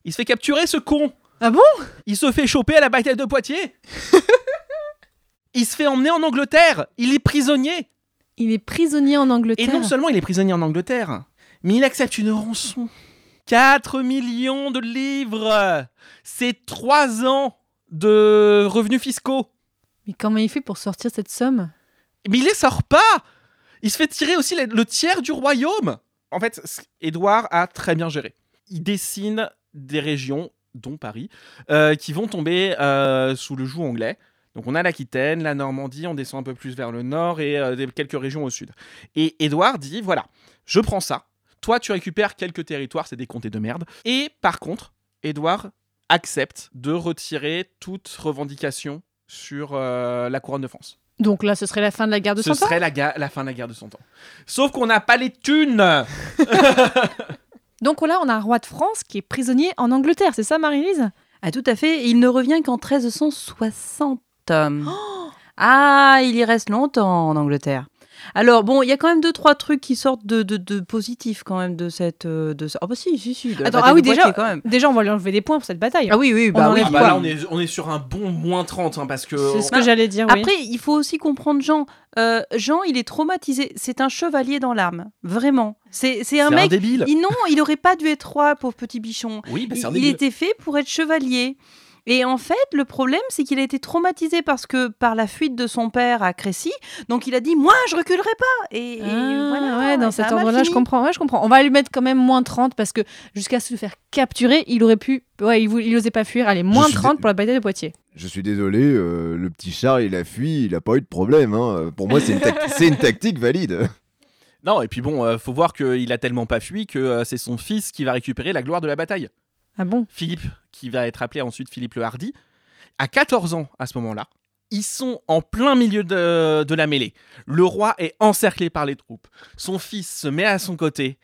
il se fait capturer ce con. Ah bon? Il se fait choper à la bataille de Poitiers. il se fait emmener en Angleterre. Il est prisonnier. Il est prisonnier en Et Angleterre. non seulement il est prisonnier en Angleterre, mais il accepte une rançon. 4 millions de livres C'est 3 ans de revenus fiscaux. Mais comment il fait pour sortir cette somme? Mais il les sort pas Il se fait tirer aussi le- tiers du royaume En fait, Édouard a très bien géré. Il dessine des régions, dont Paris, euh, qui vont tomber euh, sous le joug anglais. Donc on a l'Aquitaine, la Normandie, on descend un peu plus vers le nord et euh, quelques régions au sud. Et Édouard dit, voilà, je prends ça, toi tu récupères quelques territoires, c'est des comtés de merde. Et par contre, Édouard accepte de retirer toute revendication sur euh, la couronne de France. Donc là, ce serait la fin de la guerre de Ce Cent Ans serait la, ga- la fin de la guerre de Cent Ans. Sauf qu'on n'a pas les thunes Donc là, on a un roi de France qui est prisonnier en Angleterre, c'est ça, Marie-Lise? Ah, tout à fait. Il ne revient qu'en 1360. ah, il y reste longtemps en Angleterre. Alors, bon, il y a quand même deux, trois trucs qui sortent de, de, de positifs quand même de cette. euh, De... Ah, bah si, si, si. Attends, ah oui, déjà, Poitiers, quand même. déjà, on va lui enlever des points pour cette bataille. Ah oui, oui, On bah en oui. est Ah bah là, on est, on est sur un bon moins 30, hein, parce que... C'est ce Bah, que j'allais dire, oui. Après, il faut aussi comprendre Jean. Euh, Jean, il est traumatisé. C'est un chevalier dans l'arme. Vraiment. C'est c'est un C'est un mec. débile. il- non, il aurait pas dû être roi, pauvre petit bichon. Oui, bah, c'est un il, débile. était fait pour être chevalier. Et en fait, le problème, c'est qu'il a été traumatisé parce que par la fuite de son père à Crécy, donc il a dit moi, je reculerai pas. Et, et Ah, voilà. ouais, dans cet ordre-là, je comprends. Ouais, je comprends. On va lui mettre quand même moins 30 parce que jusqu'à se faire capturer, il aurait pu. Ouais, il, osait pas fuir. Allez, moins suis 30 dé- pour la bataille de Poitiers. Je suis désolé, euh, le petit Charles, il a fui, il a pas eu de problème. hein. Pour moi, c'est une, tac- c'est une tactique valide. Non, et puis bon, euh, faut voir qu'il a tellement pas fui que euh, c'est son fils qui va récupérer la gloire de la bataille. Ah bon? Philippe, qui va être appelé ensuite Philippe le Hardy, à 14 ans à ce moment-là. Ils sont en plein milieu de, de la mêlée. Le roi est encerclé par les troupes. Son fils se met à son côté.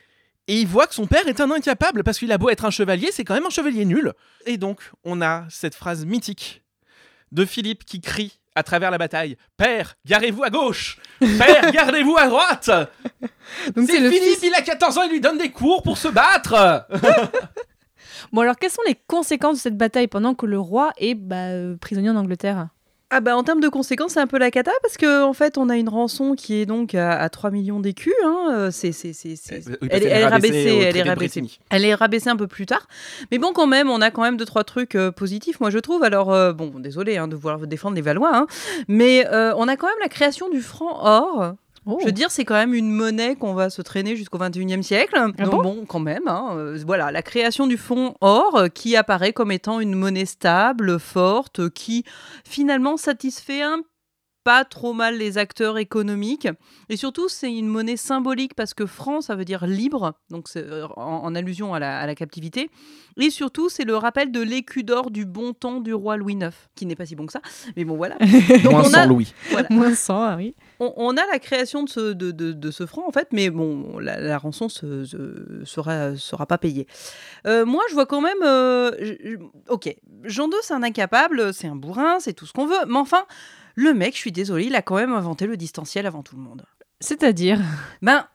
Et il voit que son père est un incapable parce qu'il a beau être un chevalier, c'est quand même un chevalier nul. Et donc, on a cette phrase mythique de Philippe qui crie à travers la bataille Père, garez-vous à gauche Père, gardez-vous à droite Donc c'est Philippe, fils. il a 14 ans, il lui donne des cours pour se battre Bon alors quelles sont les conséquences de cette bataille pendant que le roi est bah, euh, prisonnier en Angleterre? Ah bah en termes de conséquences, c'est un peu la cata parce que en fait, on a une rançon qui est donc à, à 3 millions d'écus. Hein. C'est, c'est, c'est, c'est- oui, parce elle, est- elle rabaissée rabaissée, au elle est traité de rabaissée. Brétigny. Elle est rabaissée un peu plus tard. Mais bon, quand même, on a quand même deux trois trucs euh, positifs, moi je trouve. Alors euh, bon, désolé hein, de vouloir défendre les Valois, hein, mais euh, on a quand même la création du franc or. Oh. Je veux dire, c'est quand même une monnaie qu'on va se traîner jusqu'au 21e siècle. Donc Ah bon bon, quand même, hein, euh, voilà, la création du fonds or euh, qui apparaît comme étant une monnaie stable, forte, euh, qui finalement satisfait un pas trop mal les acteurs économiques. Et surtout, c'est une monnaie symbolique parce que franc, ça veut dire libre, donc c'est euh, en, en allusion à la, à la captivité. Et surtout, c'est le rappel de l'écu d'or du bon temps du roi Louis IX, qui n'est pas si bon que ça. Mais bon, voilà. Donc, Moins on a- 100 Louis. voilà. Moins 100, ah oui. On, on a la création de ce, de, de- de ce franc, en fait, mais bon, la, la rançon se, se- sera, sera pas payée. Euh, moi, je vois quand même. euh, je- ok, Jean II, c'est un incapable, c'est un bourrin, c'est tout ce qu'on veut, mais enfin, le mec, je suis désolée, il a quand même inventé le distanciel avant tout le monde. C'est-à-dire Ben,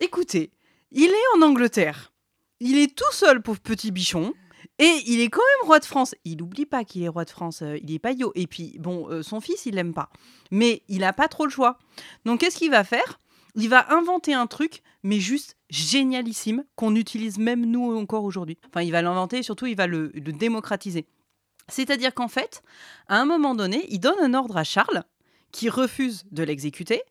écoutez, il est en Angleterre. Il est tout seul, pauvre petit bichon. Et il est quand même roi de France. Il n'oublie pas qu'il est roi de France. euh, il est pas yo. Et puis, bon, euh, son fils, il l'aime pas. Mais il n'a pas trop le choix. Donc, qu'est-ce qu'il va faire? Il va inventer un truc, mais juste génialissime, qu'on utilise même nous encore aujourd'hui. Enfin, il va l'inventer et surtout, il va le, le démocratiser. C'est-à-dire qu'en fait, à un moment donné, il donne un ordre à Charles, qui refuse de l'exécuter.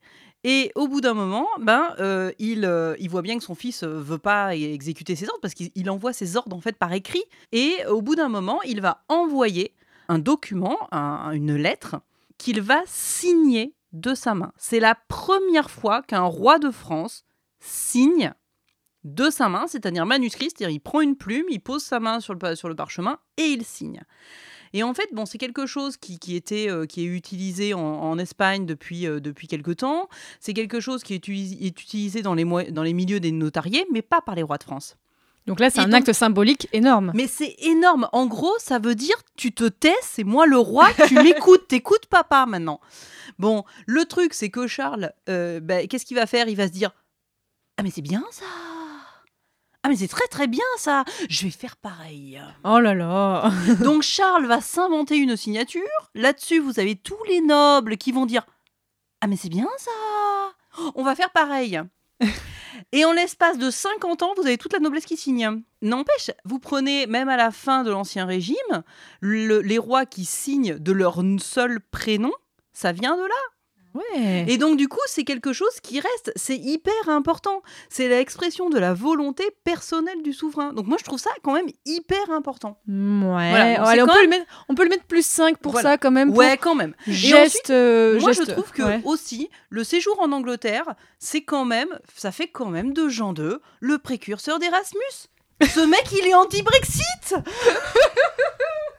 Et au bout d'un moment, ben, euh, il, euh, il voit bien que son fils ne veut pas exécuter ses ordres parce qu'il il envoie ses ordres en fait par écrit. Et au bout d'un moment, il va envoyer un document, un- une lettre, qu'il va signer de sa main. C'est la première fois qu'un roi de France signe de sa main, c'est-à-dire manuscrit, c'est-à-dire il prend une plume, il pose sa main sur le, sur le parchemin et il signe. Et en fait, bon, c'est quelque chose qui, qui était, euh, qui est utilisé en, en Espagne depuis, euh, depuis quelque temps. C'est quelque chose qui est, utilis- est utilisé dans les, dans les milieux des notariés, mais pas par les rois de France. Donc là, c'est un donc- acte symbolique énorme. Mais c'est énorme. En gros, ça veut dire tu te tais, c'est moi le roi, tu m'écoutes, t'écoutes papa maintenant. Bon, le truc, c'est que Charles, euh, ben, qu'est-ce qu'il va faire? Il va se dire Ah, mais c'est bien ça Ah, mais c'est très très bien ça Je vais faire pareil. Oh là là Donc Charles va s'inventer une signature. Là-dessus, vous avez tous les nobles qui vont dire Ah, mais c'est bien ça On va faire pareil. Et en l'espace de 50 ans, vous avez toute la noblesse qui signe. N'empêche, vous prenez, même à la fin de l'Ancien Régime, le- les rois qui signent de leur seul prénom, ça vient de là. Ouais. Et donc, du coup, c'est quelque chose qui reste. C'est hyper important. C'est l'expression de la volonté personnelle du souverain. Donc, moi, je trouve ça quand même hyper important. Ouais. Voilà, donc Allez, c'est on peut, même- le mettre, on peut le mettre plus 5 pour Voilà. ça quand même. pour Ouais, quand même. Geste. ensuite, euh, Moi, geste- je trouve que ouais. aussi, le séjour en Angleterre, c'est quand même, ça fait quand même de Jean II le précurseur d'Erasmus. Ce mec, il est anti-Brexit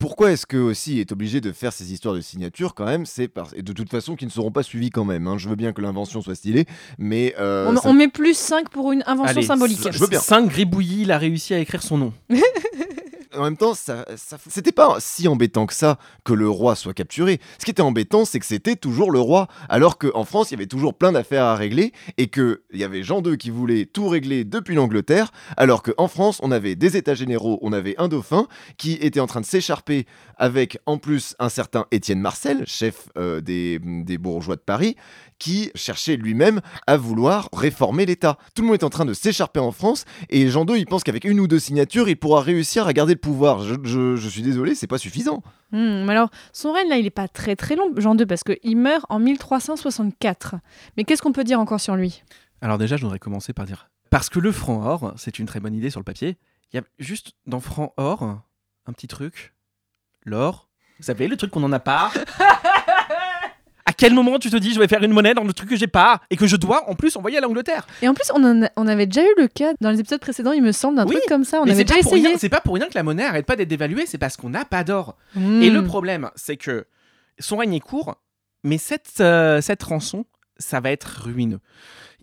Pourquoi est-ce que aussi est obligé de faire ces histoires de signature quand même C'est parce et de toute façon qui ne seront pas suivies quand même. hein. Je veux bien que l'invention soit stylée, mais euh, on, ça- on met plus 5 pour une invention Allez, symbolique. je veux bien. 5 gribouillis, il a réussi à écrire son nom. en même temps, ça, ça- c'était pas si embêtant que ça que le roi soit capturé. Ce qui était embêtant, c'est que c'était toujours le roi, alors qu'en France, il y avait toujours plein d'affaires à régler et qu'il y avait Jean II qui voulait tout régler depuis l'Angleterre, alors qu'en France, on avait des États généraux, on avait un dauphin qui était en train de s'écharper avec en plus un certain Étienne Marcel, chef euh, des, bourgeois de Paris, qui cherchait lui-même à vouloir réformer l'État. Tout le monde est en train de s'écharper en France et Jean II, il pense qu'avec une ou deux signatures, il pourra réussir à garder pouvoir. Je, je- je suis désolé, c'est pas suffisant. Hmm, mais alors, son règne là, il est pas très très long, Jean II, parce qu'il meurt en 1364. Mais qu'est-ce qu'on peut dire encore sur lui? Alors déjà, je voudrais commencer par dire, parce que le franc or, c'est une très bonne idée sur le papier. Il y a juste dans franc or un petit truc, l'or. Vous savez, le truc qu'on n'en a pas? à quel moment tu te dis, je vais faire une monnaie dans le truc que j'ai pas et que je dois en plus envoyer à l'Angleterre Et en plus, on, en a- on avait déjà eu le cas dans les épisodes précédents, il me semble, d'un Oui, truc comme ça. On Mais avait déjà essayé. c'est pas pour rien que la monnaie arrête pas d'être dévaluée, c'est parce qu'on n'a pas d'or. Hmm. Et le problème, c'est que son règne est court, mais cette, euh, cette rançon, ça va être ruineux.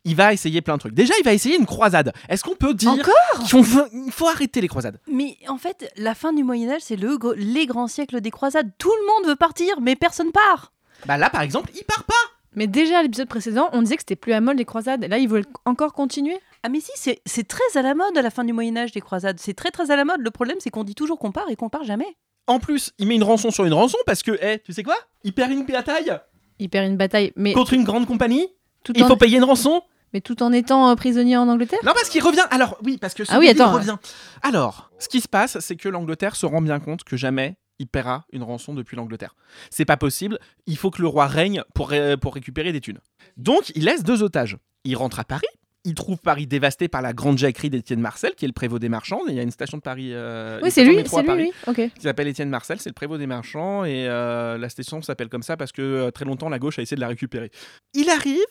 Il va essayer plein de trucs. Déjà, il va essayer une croisade. Est-ce qu'on peut dire Encore qu'il faut, faut arrêter les croisades? Mais en fait, la fin du Moyen-Âge, c'est le, les grands siècles des croisades. Tout le monde veut partir, mais personne part. Bah là, par exemple, il part pas. Mais déjà, à l'épisode précédent, on disait que c'était plus à mode les croisades. Là, ils veulent encore continuer? Ah mais si, c'est- c'est très à la mode à la fin du Moyen Âge des croisades. C'est très très à la mode. Le problème, c'est qu'on dit toujours qu'on part et qu'on part jamais. En plus, il met une rançon sur une rançon parce que, eh, tu sais quoi? Il perd une bataille Il perd une bataille, mais contre une grande compagnie. tout, Il en... faut payer une rançon. mais tout en étant euh, prisonnier en Angleterre? Non, parce qu'il revient. Alors, oui, parce que ce Ah oui, attends. revient. Alors, ce qui se passe, c'est que l'Angleterre se rend bien compte que jamais il paiera une rançon depuis l'Angleterre. C'est pas possible. Il faut que le roi règne pour, ré- pour récupérer des thunes. Donc, il laisse deux otages. Il rentre à Paris. Il trouve Paris dévasté par la grande jacquerie d'Étienne Marcel, qui est le prévôt des marchands. Il y a une station de Paris. euh, Oui, c'est lui, c'est lui. Ok. qui s'appelle Étienne Marcel, c'est le prévôt des marchands et euh, la station s'appelle comme ça parce que euh, très longtemps la gauche a essayé de la récupérer. Il arrive,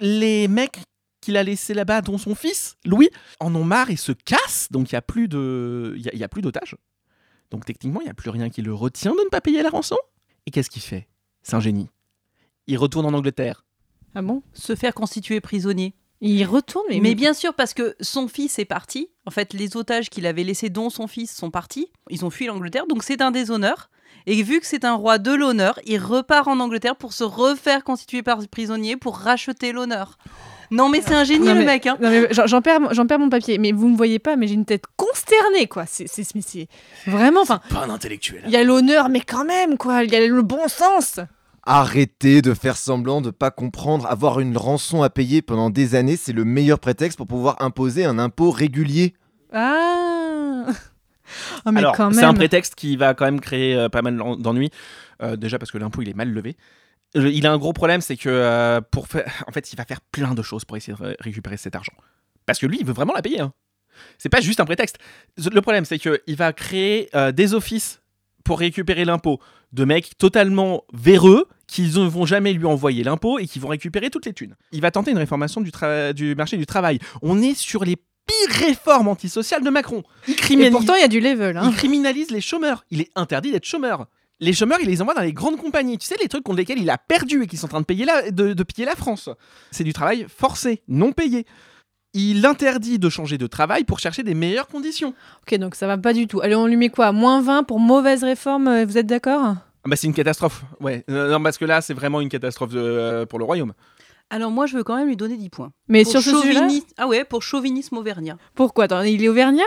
les mecs qu'il a laissés là-bas, dont son fils Louis, en ont marre et se cassent, donc il y a plus de, il y a- il y a plus d'otages. Donc techniquement il y a plus rien qui le retient de ne pas payer la rançon. Et qu'est-ce qu'il fait? C'est un génie. Il retourne en Angleterre. Ah bon? Se faire constituer prisonnier. Il retourne, mais, Mais, bien sûr, parce que son fils est parti. En fait, les otages qu'il avait laissés, dont son fils, sont partis. Ils ont fui l'Angleterre, donc c'est un déshonneur. Et vu que c'est un roi de l'honneur, il repart en Angleterre pour se refaire constituer par prisonnier pour racheter l'honneur. Non, mais c'est un génie, Non, le mais- mec. Hein. Non, mais j'en perds, j'en perds mon papier. Mais vous me voyez pas, mais j'ai une tête consternée, quoi. C'est vraiment. Enfin, Pas un intellectuel. il y a l'honneur, mais quand même, quoi. Il y a le bon sens. Arrêtez de faire semblant de pas comprendre. Avoir une rançon à payer pendant des années, c'est le meilleur prétexte pour pouvoir imposer un impôt régulier. Ah. Mais Alors, quand c'est un prétexte qui va quand même créer euh, pas mal d'en- d'ennuis. Euh, déjà parce que l'impôt il est mal levé. Il a un gros problème, c'est que euh, pour faire, en fait, il va faire plein de choses pour essayer de ré- récupérer cet argent. Parce que lui, il veut vraiment la payer. Hein. C'est pas juste un prétexte. Le problème, c'est que il va créer euh, des offices pour récupérer l'impôt de mecs totalement véreux qui ne vont jamais lui envoyer l'impôt et qui vont récupérer toutes les thunes. Il va tenter une réformation du, marché du travail. On est sur les pires réformes antisociales de Macron. Il Et pourtant, il y a du level. Hein. il criminalise les chômeurs. Il est interdit d'être chômeur. Les chômeurs, il les envoie dans les grandes compagnies. Tu sais, les trucs contre lesquels il a perdu et qui sont en train de, payer la, de, de piller la France. C'est du travail forcé, non payé. Il interdit de changer de travail pour chercher des meilleures conditions. Ok, donc ça va pas du tout. Allez, on lui met quoi? Moins 20 pour mauvaise réforme, euh, vous êtes d'accord? Ah Bah, c'est une catastrophe. Ouais. Euh, non, parce que là, c'est vraiment une catastrophe de- euh, pour le royaume. Alors moi, je veux quand même lui donner 10 points. Mais Pour sur ce sujet-là? Chauvinisme- Ah ouais, pour chauvinisme auvergnat. Pourquoi? Attends, il est auvergnat?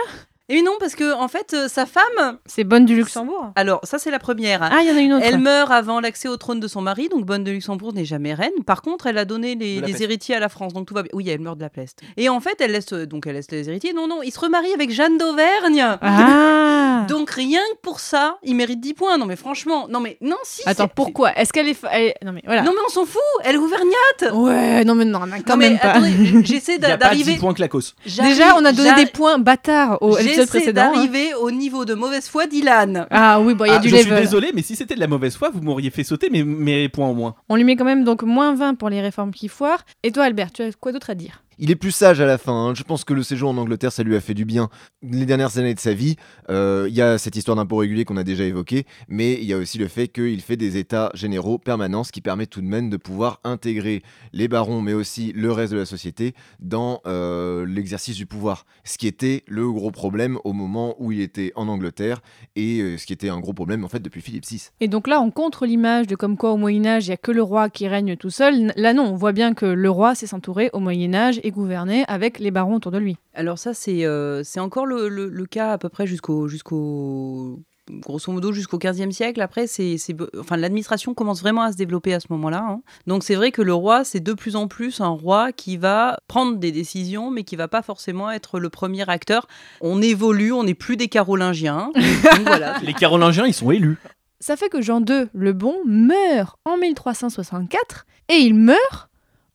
Et non, parce que en fait, euh, sa femme. C'est Bonne du Luxembourg Alors, ça, c'est la première. Ah, il y en a une autre. Elle meurt avant l'accès au trône de son mari, donc Bonne de Luxembourg n'est jamais reine. Par contre, elle a donné les, De la les peste. héritiers à la France, donc tout va bien. Oui, elle meurt de la peste. Et en fait, elle laisse donc elle laisse les héritiers. Non, non, il se remarie avec Jeanne d'Auvergne. Ah Donc rien que pour ça, il mérite 10 points. Non mais franchement, non mais non si. Attends, c'est- pourquoi? Est-ce qu'elle est. fa- elle est- Non, mais voilà. Non mais on s'en fout. Elle est auvergnate. Ouais, non, mais non, non, quand non mais même pas. attendez, j'essaie Il n'y a d'a- pas 10 d'arriver. points clacos. Déjà, on a donné j'arrive- des points bâtards au J'essaie précédent. hein. d'arriver au niveau de mauvaise foi d'Ilan. Ah oui, bon, il y a Ah, du je suis level. désolé, mais si c'était de la mauvaise foi, vous m'auriez fait sauter mes, mes points au moins. On lui met quand même donc moins 20 pour les réformes qui foirent. Et toi, Albert, tu as quoi d'autre à dire? Il est plus sage à la fin. hein. Je pense que le séjour en Angleterre, ça lui a fait du bien. Les dernières années de sa vie, euh, il y a cette histoire d'impôt régulier qu'on a déjà évoquée, mais il y a aussi le fait qu'il fait des états généraux permanents, ce qui permet tout de même de pouvoir intégrer les barons, mais aussi le reste de la société, dans euh, l'exercice du pouvoir. Ce qui était le gros problème au moment où il était en Angleterre, et euh, ce qui était un gros problème en fait depuis Philippe VI. Et donc là, on contre l'image de comme quoi au Moyen-Âge, il n'y a que le roi qui règne tout seul. Là, non, on voit bien que le roi sait s'entourer au Moyen-Âge et gouverner avec les barons autour de lui. Alors ça, c'est euh, encore le, le- le cas à peu près jusqu'au jusqu'au grosso modo jusqu'au 15e siècle. Après, c'est enfin l'administration commence vraiment à se développer à ce moment-là. hein. Donc c'est vrai que le roi, c'est de plus en plus un roi qui va prendre des décisions, mais qui va pas forcément être le premier acteur. On évolue, on n'est plus des Carolingiens. Donc voilà. Les Carolingiens, ils sont élus. Ça fait que Jean II le Bon meurt en 1364 et il meurt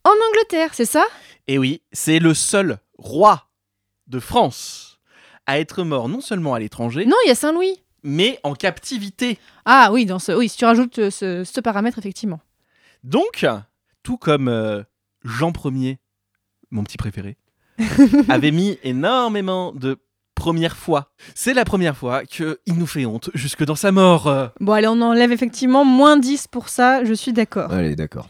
en Angleterre, c'est ça? Et oui, c'est le seul roi de France à être mort non seulement à l'étranger, Non, il y a Saint-Louis. mais en captivité. Ah oui, dans ce, oui, si tu rajoutes euh, ce, ce paramètre, effectivement. Donc, tout comme euh, Jean Ier, mon petit préféré, avait mis énormément de premières fois. C'est la première fois qu'il nous fait honte jusque dans sa mort. Bon, allez, on enlève effectivement moins 10 pour ça, je suis d'accord. Allez, d'accord.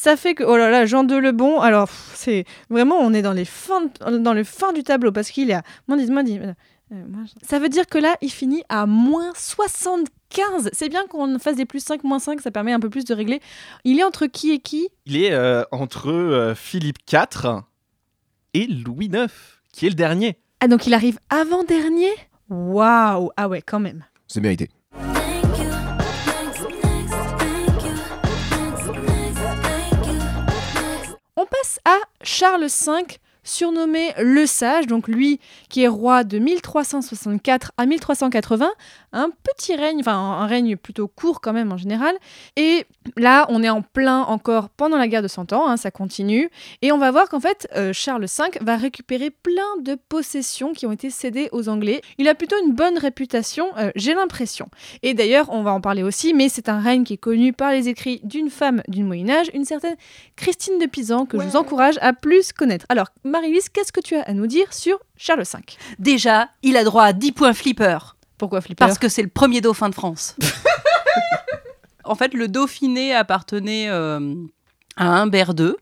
Ça fait que, oh là là, Jean de Lebon, alors c'est vraiment, on est dans, les fins de- dans le fin du tableau parce qu'il est à moins 10, moins 10. euh, moins- Ça veut dire que là, il finit à moins 75. C'est bien qu'on fasse des plus 5, moins 5, ça permet un peu plus de régler. Il est entre qui et qui? Il est euh, entre euh, Philippe IV et Louis IX, qui est le dernier. Ah, donc il arrive avant-dernier? Waouh Ah ouais, quand même. C'est mérité. À Charles V, surnommé le Sage, donc lui qui est roi de 1364 à 1380, un petit règne, enfin un règne plutôt court quand même en général. Et là, on est en plein encore pendant la guerre de Cent Ans, hein, ça continue. Et on va voir qu'en fait, euh, Charles V va récupérer plein de possessions qui ont été cédées aux Anglais. Il a plutôt une bonne réputation, euh, j'ai l'impression. Et d'ailleurs, on va en parler aussi, mais c'est un règne qui est connu par les écrits d'une femme du Moyen Âge, une certaine Christine de Pisan, que je vous encourage à plus connaître. Alors, Marie-Lise, qu'est-ce que tu as à nous dire sur Charles V? Déjà, il a droit à 10 points flipper. Pourquoi flipper Parce que c'est le premier dauphin de France. en fait, le Dauphiné appartenait euh, à Humbert II,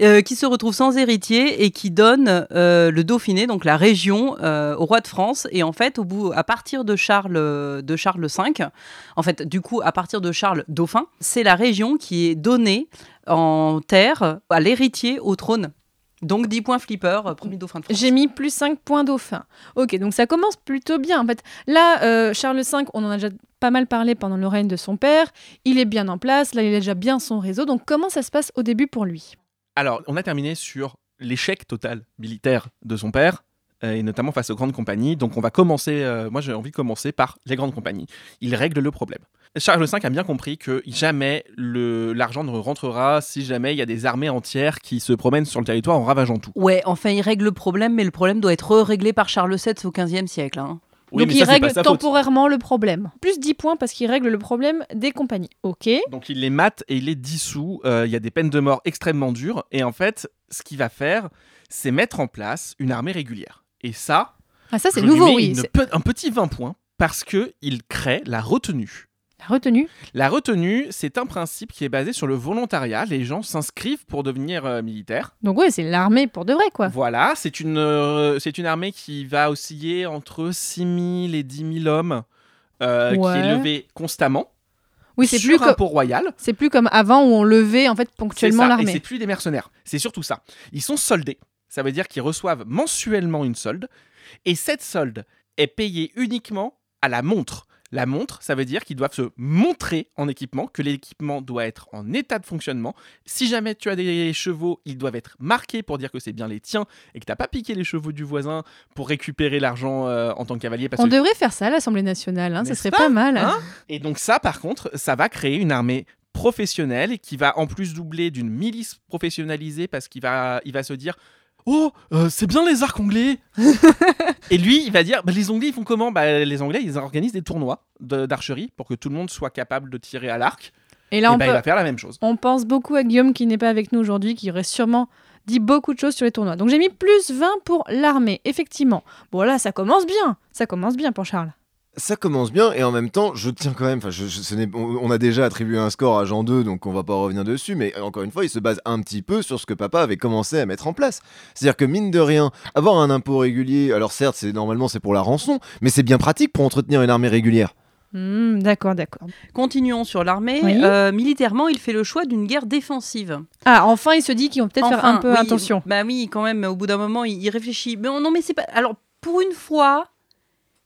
euh, qui se retrouve sans héritier et qui donne euh, le Dauphiné, donc la région, au roi de France. Et en fait, au bout, à partir de Charles, de Charles V, en fait, du coup, à partir de Charles Dauphin, c'est la région qui est donnée en terre à l'héritier au trône. Donc 10 points flipper, euh, premier dauphin de France. J'ai mis plus 5 points dauphin. Ok, donc ça commence plutôt bien. En fait, là, euh, Charles V, on en a déjà pas mal parlé pendant le règne de son père. Il est bien en place, là, il a déjà bien son réseau. Donc comment ça se passe au début pour lui? Alors, on a terminé sur l'échec total militaire de son père, et notamment face aux grandes compagnies. Donc, on va commencer, euh, moi j'ai envie de commencer par les grandes compagnies. Il règle le problème. Charles V a bien compris que jamais l'argent ne rentrera si jamais il y a des armées entières qui se promènent sur le territoire en ravageant tout. Ouais, enfin, il règle le problème, mais le problème doit être réglé par Charles VII au XVe siècle. hein. Oui, Donc il ça, règle faute. temporairement le problème. Plus 10 points parce qu'il règle le problème des compagnies. Ok. Donc il les mate et il les dissout. Euh, Il y a des peines de mort extrêmement dures. Et en fait, ce qu'il va faire, c'est mettre en place une armée régulière. Et ça, Ah ça c'est nouveau, oui. pe- un petit 20 points parce que il crée la retenue. La retenue? La retenue, c'est un principe qui est basé sur le volontariat. Les gens s'inscrivent pour devenir euh, militaires. Donc ouais, c'est l'armée pour de vrai quoi. Voilà, c'est une, euh, c'est une armée qui va osciller entre 6 000 et 10 000 hommes, euh, qui est levée constamment Oui, c'est plus, un royal. c'est plus comme avant où on levait en fait ponctuellement l'armée. c'est plus des mercenaires. C'est surtout ça. Ils sont soldés. Ça veut dire qu'ils reçoivent mensuellement une solde. Et cette solde est payée uniquement à la montre. La montre, ça veut dire qu'ils doivent se montrer en équipement, que l'équipement doit être en état de fonctionnement. Si jamais tu as des chevaux, ils doivent être marqués pour dire que c'est bien les tiens et que tu n'as pas piqué les chevaux du voisin pour récupérer l'argent euh, en tant que cavalier. Parce On que devrait faire ça à l'Assemblée nationale, hein, N'est-ce serait pas pas mal. Hein? Et donc ça, par contre, ça va créer une armée professionnelle qui va en plus doubler d'une milice professionnalisée parce qu'il va, il va se dire Oh, euh, c'est bien les arcs anglais Et lui, il va dire bah, Les Anglais, ils font comment? Bah, Les Anglais, ils organisent des tournois de- d'archerie pour que tout le monde soit capable de tirer à l'arc. Et là, Et on, bah, peut- il va faire la même chose. on pense beaucoup à Guillaume qui n'est pas avec nous aujourd'hui, qui aurait sûrement dit beaucoup de choses sur les tournois. Donc j'ai mis plus 20 pour l'armée, effectivement. Bon là, ça commence bien. Ça commence bien pour Charles. Ça commence bien et en même temps, je tiens quand même. Enfin, je- je- ce n'est- on, on a déjà attribué un score à Jean 2, donc on va pas revenir dessus. Mais encore une fois, il se base un petit peu sur ce que papa avait commencé à mettre en place. C'est-à-dire que mine de rien, avoir un impôt régulier, alors certes, c'est normalement c'est pour la rançon, mais c'est bien pratique pour entretenir une armée régulière. Hmm, d'accord, d'accord. Continuons sur l'armée. Oui. Euh, militairement, il fait le choix d'une guerre défensive. Ah, enfin, il se dit qu'ils vont peut-être faire un peu oui, attention. Bah oui, quand même, au bout d'un moment, il, il réfléchit. Mais non, mais c'est pas. Alors, pour une fois,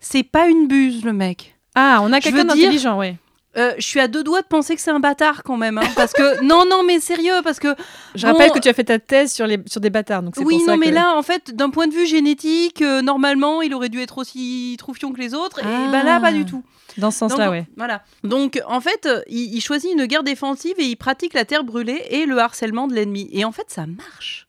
c'est pas une buse, le mec. Ah, on a quelqu'un d'intelligent, ouais. Euh, je suis à deux doigts de penser que c'est un bâtard quand même. hein, parce que. Non, non, mais sérieux, parce que. Je Bon, rappelle que tu as fait ta thèse sur, les, sur des bâtards, donc Oui, pour ça non, mais que- là, en fait, d'un point de vue génétique, euh, normalement, il aurait dû être aussi troufion que les autres. Et Ah. ben là, pas du tout. Dans ce sens-là, ouais. Voilà. Donc, en fait, il, il choisit une guerre défensive et il pratique la terre brûlée et le harcèlement de l'ennemi. Et en fait, ça marche.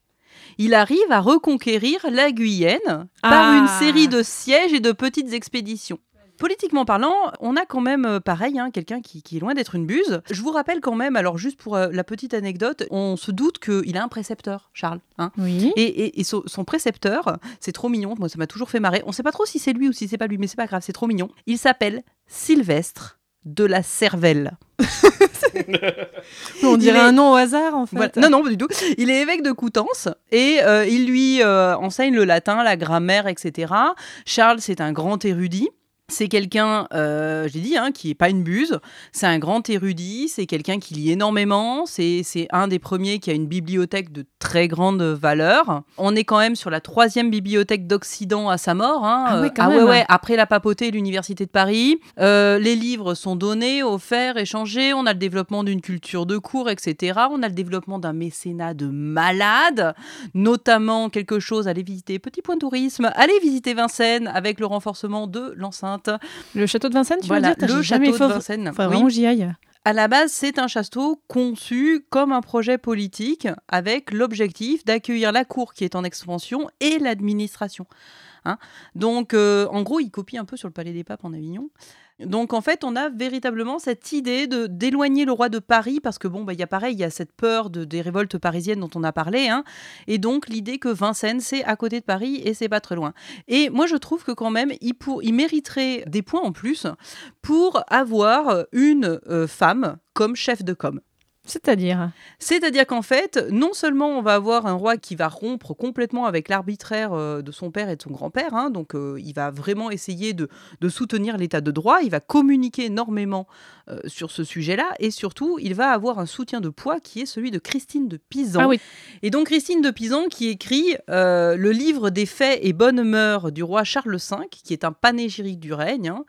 Il arrive à reconquérir la Guyenne par Ah. une série de sièges et de petites expéditions. Politiquement parlant, on a quand même, euh, pareil, hein, quelqu'un qui, qui est loin d'être une buse. Je vous rappelle quand même, alors juste pour euh, la petite anecdote, on se doute qu'il a un précepteur, Charles. hein. Oui. Et, et- et son, son précepteur, c'est trop mignon, moi ça m'a toujours fait marrer. On sait pas trop si c'est lui ou si c'est pas lui, mais c'est pas grave, c'est trop mignon. Il s'appelle Sylvestre de la Cervelle. On dirait est- un nom au hasard en fait. Voilà. Non, non, pas du tout. Il est évêque de Coutances et euh, il lui euh, enseigne le latin, la grammaire, etc. Charles, c'est un grand érudit. C'est quelqu'un, euh, j'ai dit, hein, qui n'est pas une buse. C'est un grand érudit. C'est quelqu'un qui lit énormément. C'est un des premiers qui a une bibliothèque de très grande valeur. On est quand même sur la troisième bibliothèque d'Occident à sa mort. hein. Ah ouais, Euh, quand ouais, même. ouais, après la papauté et l'université de Paris. Euh, les livres sont donnés, offerts, échangés. On a le développement d'une culture de cours, etc. On a le développement d'un mécénat de malade, notamment quelque chose. Allez visiter Petit Point Tourisme, allez visiter Vincennes avec le renforcement de l'enceinte. Le château de Vincennes, tu Voilà, veux dire le jamais château de Vincennes. Faudrait Oui. j'y aille. À la base, c'est un château conçu comme un projet politique avec l'objectif d'accueillir la cour qui est en expansion et l'administration. Hein. Donc, euh, en gros, il copie un peu sur le Palais des Papes en Avignon. Donc, en fait, on a véritablement cette idée de d'éloigner le roi de Paris parce que bon, bah, il y a pareil, il y a cette peur de, des révoltes parisiennes dont on a parlé, hein. et donc l'idée que Vincennes c'est à côté de Paris et c'est pas très loin. Et moi, je trouve que quand même, il, pour, il mériterait des points en plus pour avoir une euh, femme comme chef de com. C'est-à-dire C'est-à-dire qu'en fait, non seulement on va avoir un roi qui va rompre complètement avec l'arbitraire euh, de son père et de son grand-père, hein, donc euh, il va vraiment essayer de, de soutenir l'état de droit, il va communiquer énormément euh, sur ce sujet-là, et surtout, il va avoir un soutien de poids qui est celui de Christine de Pisan. Ah oui. Et donc Christine de Pisan qui écrit euh, le livre des faits et bonnes mœurs du roi Charles V, qui est un panégyrique du règne, hein,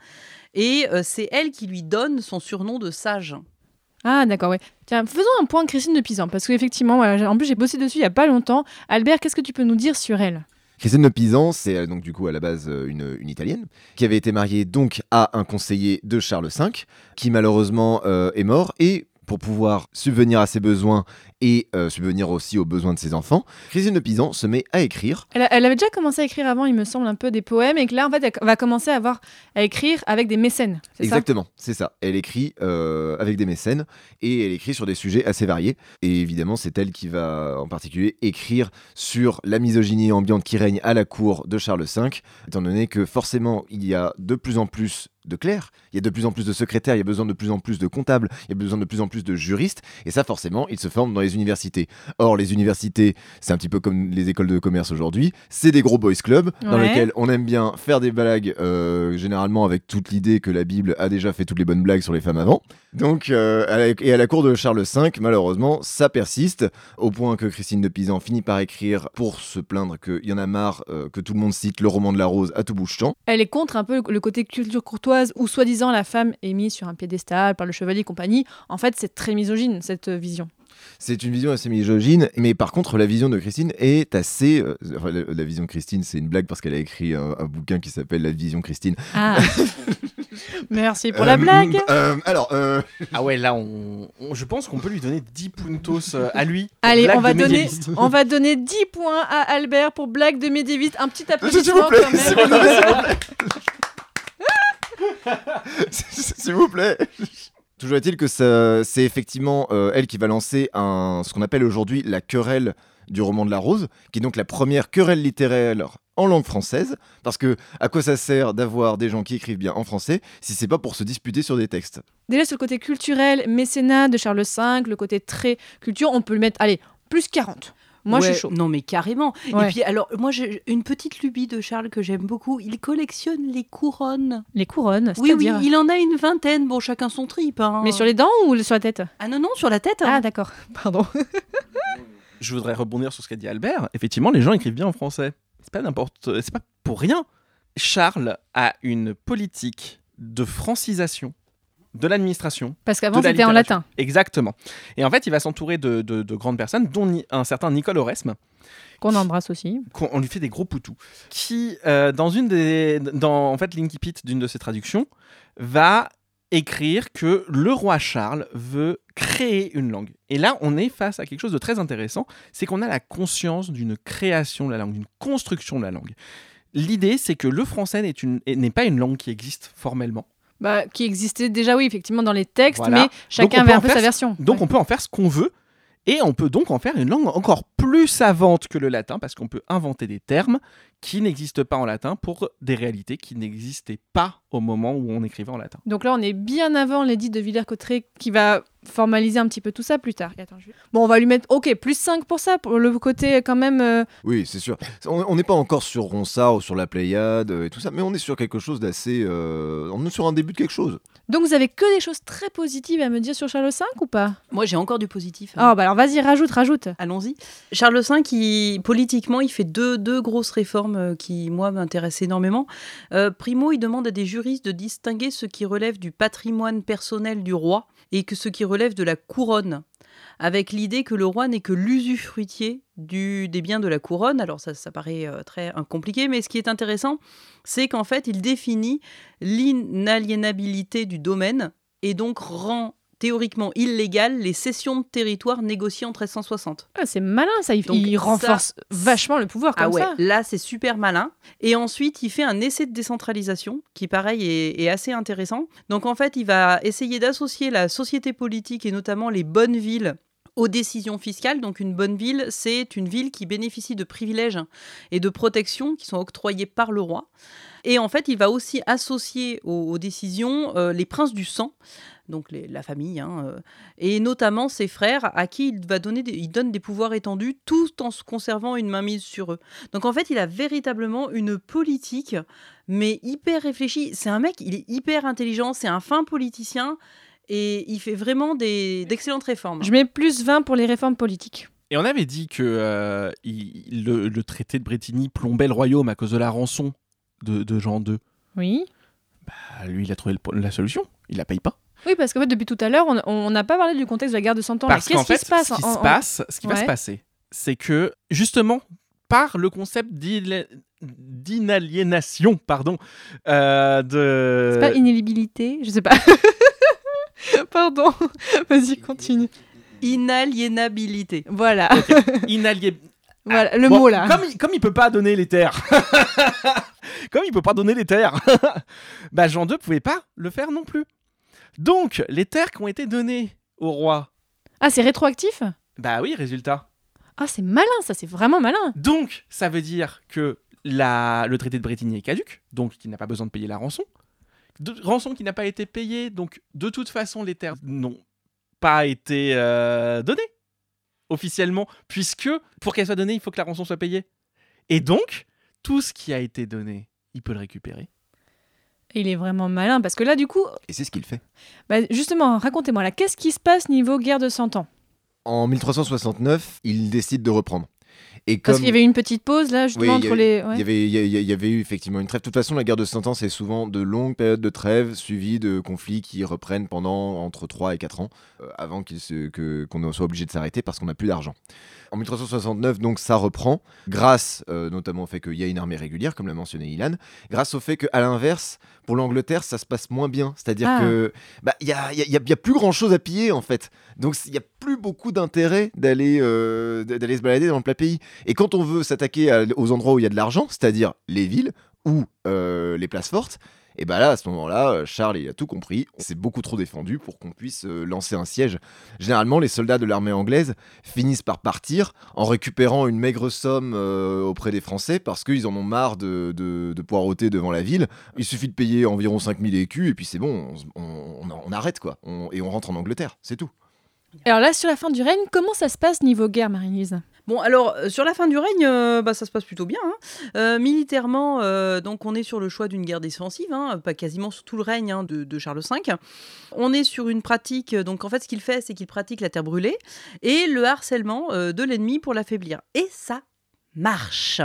et c'est elle qui lui donne son surnom de sage. Ah d'accord, ouais. Tiens, faisons un point Christine de Pisan, parce qu'effectivement, voilà, en plus j'ai bossé dessus il y a pas longtemps. Albert, qu'est-ce que tu peux nous dire sur elle? Christine de Pisan, c'est euh, donc du coup à la base euh, une, une italienne qui avait été mariée donc à un conseiller de Charles V, qui malheureusement euh, est mort et pour pouvoir subvenir à ses besoins et euh, subvenir aussi aux besoins de ses enfants, Christine de Pisan se met à écrire. elle, avait déjà commencé à écrire avant, il me semble, un peu des poèmes, et que là, en fait, elle va commencer à, avoir, à écrire avec des mécènes. Exactement, c'est ça. Elle écrit euh, avec des mécènes et elle écrit sur des sujets assez variés. Et évidemment, c'est elle qui va en particulier écrire sur la misogynie ambiante qui règne à la cour de Charles V, étant donné que forcément, il y a de plus en plus de clercs, il y a de plus en plus de secrétaires, il y a besoin de plus en plus de comptables, il y a besoin de plus en plus de juristes, et ça forcément, ils se forment dans les universités. Or, les universités, c'est un petit peu comme les écoles de commerce aujourd'hui, c'est des gros boys clubs dans lesquels on aime bien faire des blagues, euh, généralement avec toute l'idée que la Bible a déjà fait toutes les bonnes blagues sur les femmes avant. Donc, euh, à la- et à la cour de Charles V, malheureusement, ça persiste, au point que Christine de Pisan finit par écrire pour se plaindre qu'il y en a marre euh, que tout le monde cite le roman de la rose à tout bout de champ. Elle est contre un peu le côté culture courtoise où soi-disant la femme est mise sur un piédestal par le chevalier et compagnie. En fait, c'est très misogyne cette vision. C'est une vision assez misogyne, mais par contre, la vision de Christine est assez. euh, enfin, la, la vision de Christine, c'est une blague parce qu'elle a écrit un, un bouquin qui s'appelle La vision Christine. Ah Merci pour la Euh, blague euh, alors, euh, Ah ouais, là, on, on- je pense qu'on peut lui donner 10 puntos à lui. Allez, on va, donner, on va donner 10 points à Albert pour blague de médiéviste. Un petit S'il applaudissement vous plaît, quand même. s'il vous plaît, s'il vous plaît. Toujours est-il que c'est effectivement euh, elle qui va lancer un, ce qu'on appelle aujourd'hui la querelle du roman de la rose, qui est donc la première querelle littéraire en langue française, parce que à quoi ça sert d'avoir des gens qui écrivent bien en français si c'est pas pour se disputer sur des textes? Déjà sur le côté culturel, mécénat de Charles V, le côté très culture, on peut le mettre, allez, plus 40. Moi, je suis chaud. Non, mais carrément. Ouais. Et puis, alors, moi, j'ai une petite lubie de Charles que j'aime beaucoup. Il collectionne les couronnes. Les couronnes, Oui, oui, il en a une vingtaine. Bon, chacun son trip. hein. Mais sur les dents ou sur la tête? Ah non, non, sur la tête. hein. Ah, d'accord. Pardon. Je voudrais rebondir sur ce qu'a dit Albert. Effectivement, les gens écrivent bien en français. C'est pas n'importe, c'est pas pour rien. Charles a une politique de francisation de l'administration. Parce qu'avant, c'était en latin. Exactement. Et en fait, il va s'entourer de, de- de grandes personnes, dont un certain Nicole Oresme, Qu'on embrasse aussi. on lui fait des gros poutous, qui, euh, dans une des, dans en fait l'incipit d'une de ses traductions, va écrire que le roi Charles veut créer une langue. Et là, on est face à quelque chose de très intéressant, c'est qu'on a la conscience d'une création de la langue, d'une construction de la langue. L'idée, c'est que le français n'est pas une langue qui existe formellement. Bah, qui existait déjà, oui, effectivement, dans les textes, Voilà. mais chacun avait un peu faire sa version. Donc Ouais. on peut en faire ce qu'on veut, et on peut donc en faire une langue encore plus savante que le latin, parce qu'on peut inventer des termes qui n'existe pas en latin pour des réalités qui n'existaient pas au moment où on écrivait en latin. Donc là, on est bien avant l'édit de Villers-Cotterêts qui va formaliser un petit peu tout ça plus tard. Attends, je- Bon, on va lui mettre, ok, plus 5 pour ça, pour le côté quand même... euh, Oui, c'est sûr. On n'est pas encore sur Ronsard ou sur la Pléiade euh, et tout ça, mais on est sur quelque chose d'assez. euh, on est sur un début de quelque chose. Donc vous avez que des choses très positives à me dire sur Charles V ou pas? Moi, j'ai encore du positif. Ah bah alors vas-y, rajoute, rajoute. Allons-y. Charles V, qui, politiquement, il fait deux, deux grosses réformes euh, qui, moi, m'intéressent énormément. Euh, primo, il demande à des juristes de distinguer ce qui relève du patrimoine personnel du roi et que ce qui relève de la couronne, avec l'idée que le roi n'est que l'usufruitier des biens de la couronne. Alors ça, ça paraît euh, très compliqué, mais ce qui est intéressant, c'est qu'en fait, il définit l'inaliénabilité du domaine et donc rend théoriquement illégales les cessions de territoire négociées en 1360. Ah, c'est malin ça, il, Donc, il ça- renforce vachement le pouvoir comme Ah ouais, ça. là c'est super malin. Et ensuite, il fait un essai de décentralisation qui, pareil, est, est assez intéressant. Donc en fait, il va essayer d'associer la société politique et notamment les bonnes villes aux décisions fiscales. Donc une bonne ville, c'est une ville qui bénéficie de privilèges et de protections qui sont octroyés par le roi. Et en fait, il va aussi associer aux, aux décisions euh, les princes du sang, donc les- la famille, hein, euh, et notamment ses frères à qui il va donner des, il donne des pouvoirs étendus tout en se conservant une mainmise sur eux. Donc en fait, il a véritablement une politique, mais hyper réfléchie. C'est un mec, il est hyper intelligent, c'est un fin politicien, et il fait vraiment des- d'excellentes réformes. Je mets plus 20 pour les réformes politiques. Et on avait dit que euh, il- le, le traité de Bretigny plombait le royaume à cause de la rançon de, de Jean II. Oui. Bah, lui, il a trouvé le- la solution. Il la paye pas. Oui, parce qu'en fait, depuis tout à l'heure, on- on n'a pas parlé du contexte de la guerre de Cent Ans. Parce Qu'est-ce qui se passe ce qui en- se en- passe, ce qui va se passer, c'est que justement par le concept d'inaliénation, pardon, euh, de. C'est pas inéligibilité, je sais pas. Pardon. Vas-y, continue. Inaliénabilité. Voilà. Inalié- Voilà, le Bon, mot là. Comme, il- comme il peut pas donner les terres. comme il peut pas donner les terres. bah Jean II pouvait pas le faire non plus. Donc, les terres qui ont été données au roi. Ah, c'est rétroactif? Bah oui, résultat. Ah, c'est malin, ça, c'est vraiment malin. Donc, ça veut dire que la, le traité de Bretigny est caduque, donc il n'a pas besoin de payer la rançon. De, rançon qui n'a pas été payée, donc de toute façon, les terres n'ont pas été euh, données officiellement, puisque pour qu'elles soient données, il faut que la rançon soit payée. Et donc, tout ce qui a été donné, il peut le récupérer. Il est vraiment malin parce que là, du coup, Et c'est ce qu'il fait. bah, justement, racontez-moi là, qu'est-ce qui se passe niveau guerre de Cent Ans? En 1369, il décide de reprendre. Et Parce comme- qu'il y avait une petite pause là, justement, Oui, entre a- les. Il ouais. y, avait, il y a- il y avait eu effectivement une trêve. De toute façon, la guerre de Cent Ans, c'est souvent de longues périodes de trêve suivies de conflits qui reprennent pendant entre 3 et 4 ans euh, avant qu'on soit obligé de s'arrêter parce qu'on n'a plus d'argent. En 1369, donc, ça reprend, grâce euh, notamment au fait qu'il y a une armée régulière, comme l'a mentionné Ilan, grâce au fait qu'à l'inverse, pour l'Angleterre, ça se passe moins bien. C'est-à-dire Ah. que bah, il y, a, y a- il y a- il y a plus grand-chose à piller, en fait. Donc, il n'y a plus beaucoup d'intérêt d'aller euh, d'aller se balader dans le plat pays. Et quand on veut s'attaquer aux endroits où il y a de l'argent, c'est-à-dire les villes ou euh, les places fortes, et bah là, à ce moment-là, euh, Charles il a tout compris. C'est beaucoup trop défendu pour qu'on puisse euh, lancer un siège. Généralement, les soldats de l'armée anglaise finissent par partir en récupérant une maigre somme euh, auprès des Français parce qu'ils en ont marre de, de, poireauter devant la ville. Il suffit de payer environ 5000 écus et puis c'est bon, on, on- on arrête quoi. On- et on rentre en Angleterre, c'est tout. Alors là, sur la fin du règne, comment ça se passe niveau guerre, Marie-Lise? Bon, alors, euh, sur la fin du règne, euh, bah, ça se passe plutôt bien. hein. Euh, militairement, donc on est sur le choix d'une guerre défensive, hein, pas quasiment sur tout le règne hein, de, Charles V. On est sur une pratique, donc en fait, ce qu'il fait, c'est qu'il pratique la terre brûlée et le harcèlement de l'ennemi pour l'affaiblir. Et ça marche.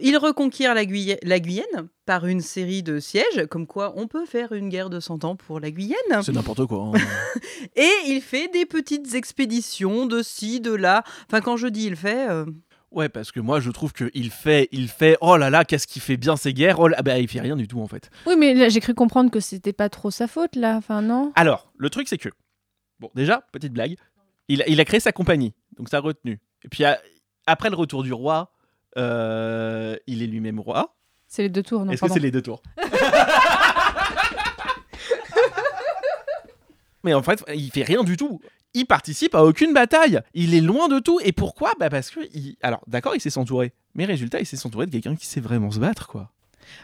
Il reconquiert la, Guyenne par une série de sièges, comme quoi on peut faire une guerre de 100 ans pour la Guyenne. C'est n'importe quoi. hein. Et il fait des petites expéditions de ci, de là. Enfin, quand je dis il fait, euh, ouais, parce que moi, je trouve qu'il fait, il fait, oh là là, qu'est-ce qu'il fait bien ces guerres oh là, bah, Il fait rien du tout, en fait. Oui, mais là, j'ai cru comprendre que c'était pas trop sa faute là. Enfin, non Alors, le truc, c'est que, bon, déjà, petite blague, il, a- il a créé sa compagnie, donc ça a retenu. Et puis, à- après le retour du roi, euh, il est lui-même roi. C'est les deux tours, non Est-ce que pardon. c'est les deux tours mais en fait, il fait rien du tout. Il participe à aucune bataille. Il est loin de tout. Et pourquoi? Bah parce que, il... alors, d'accord, il sait s'entourer. Mais résultat, il sait s'entourer de quelqu'un qui sait vraiment se battre, quoi.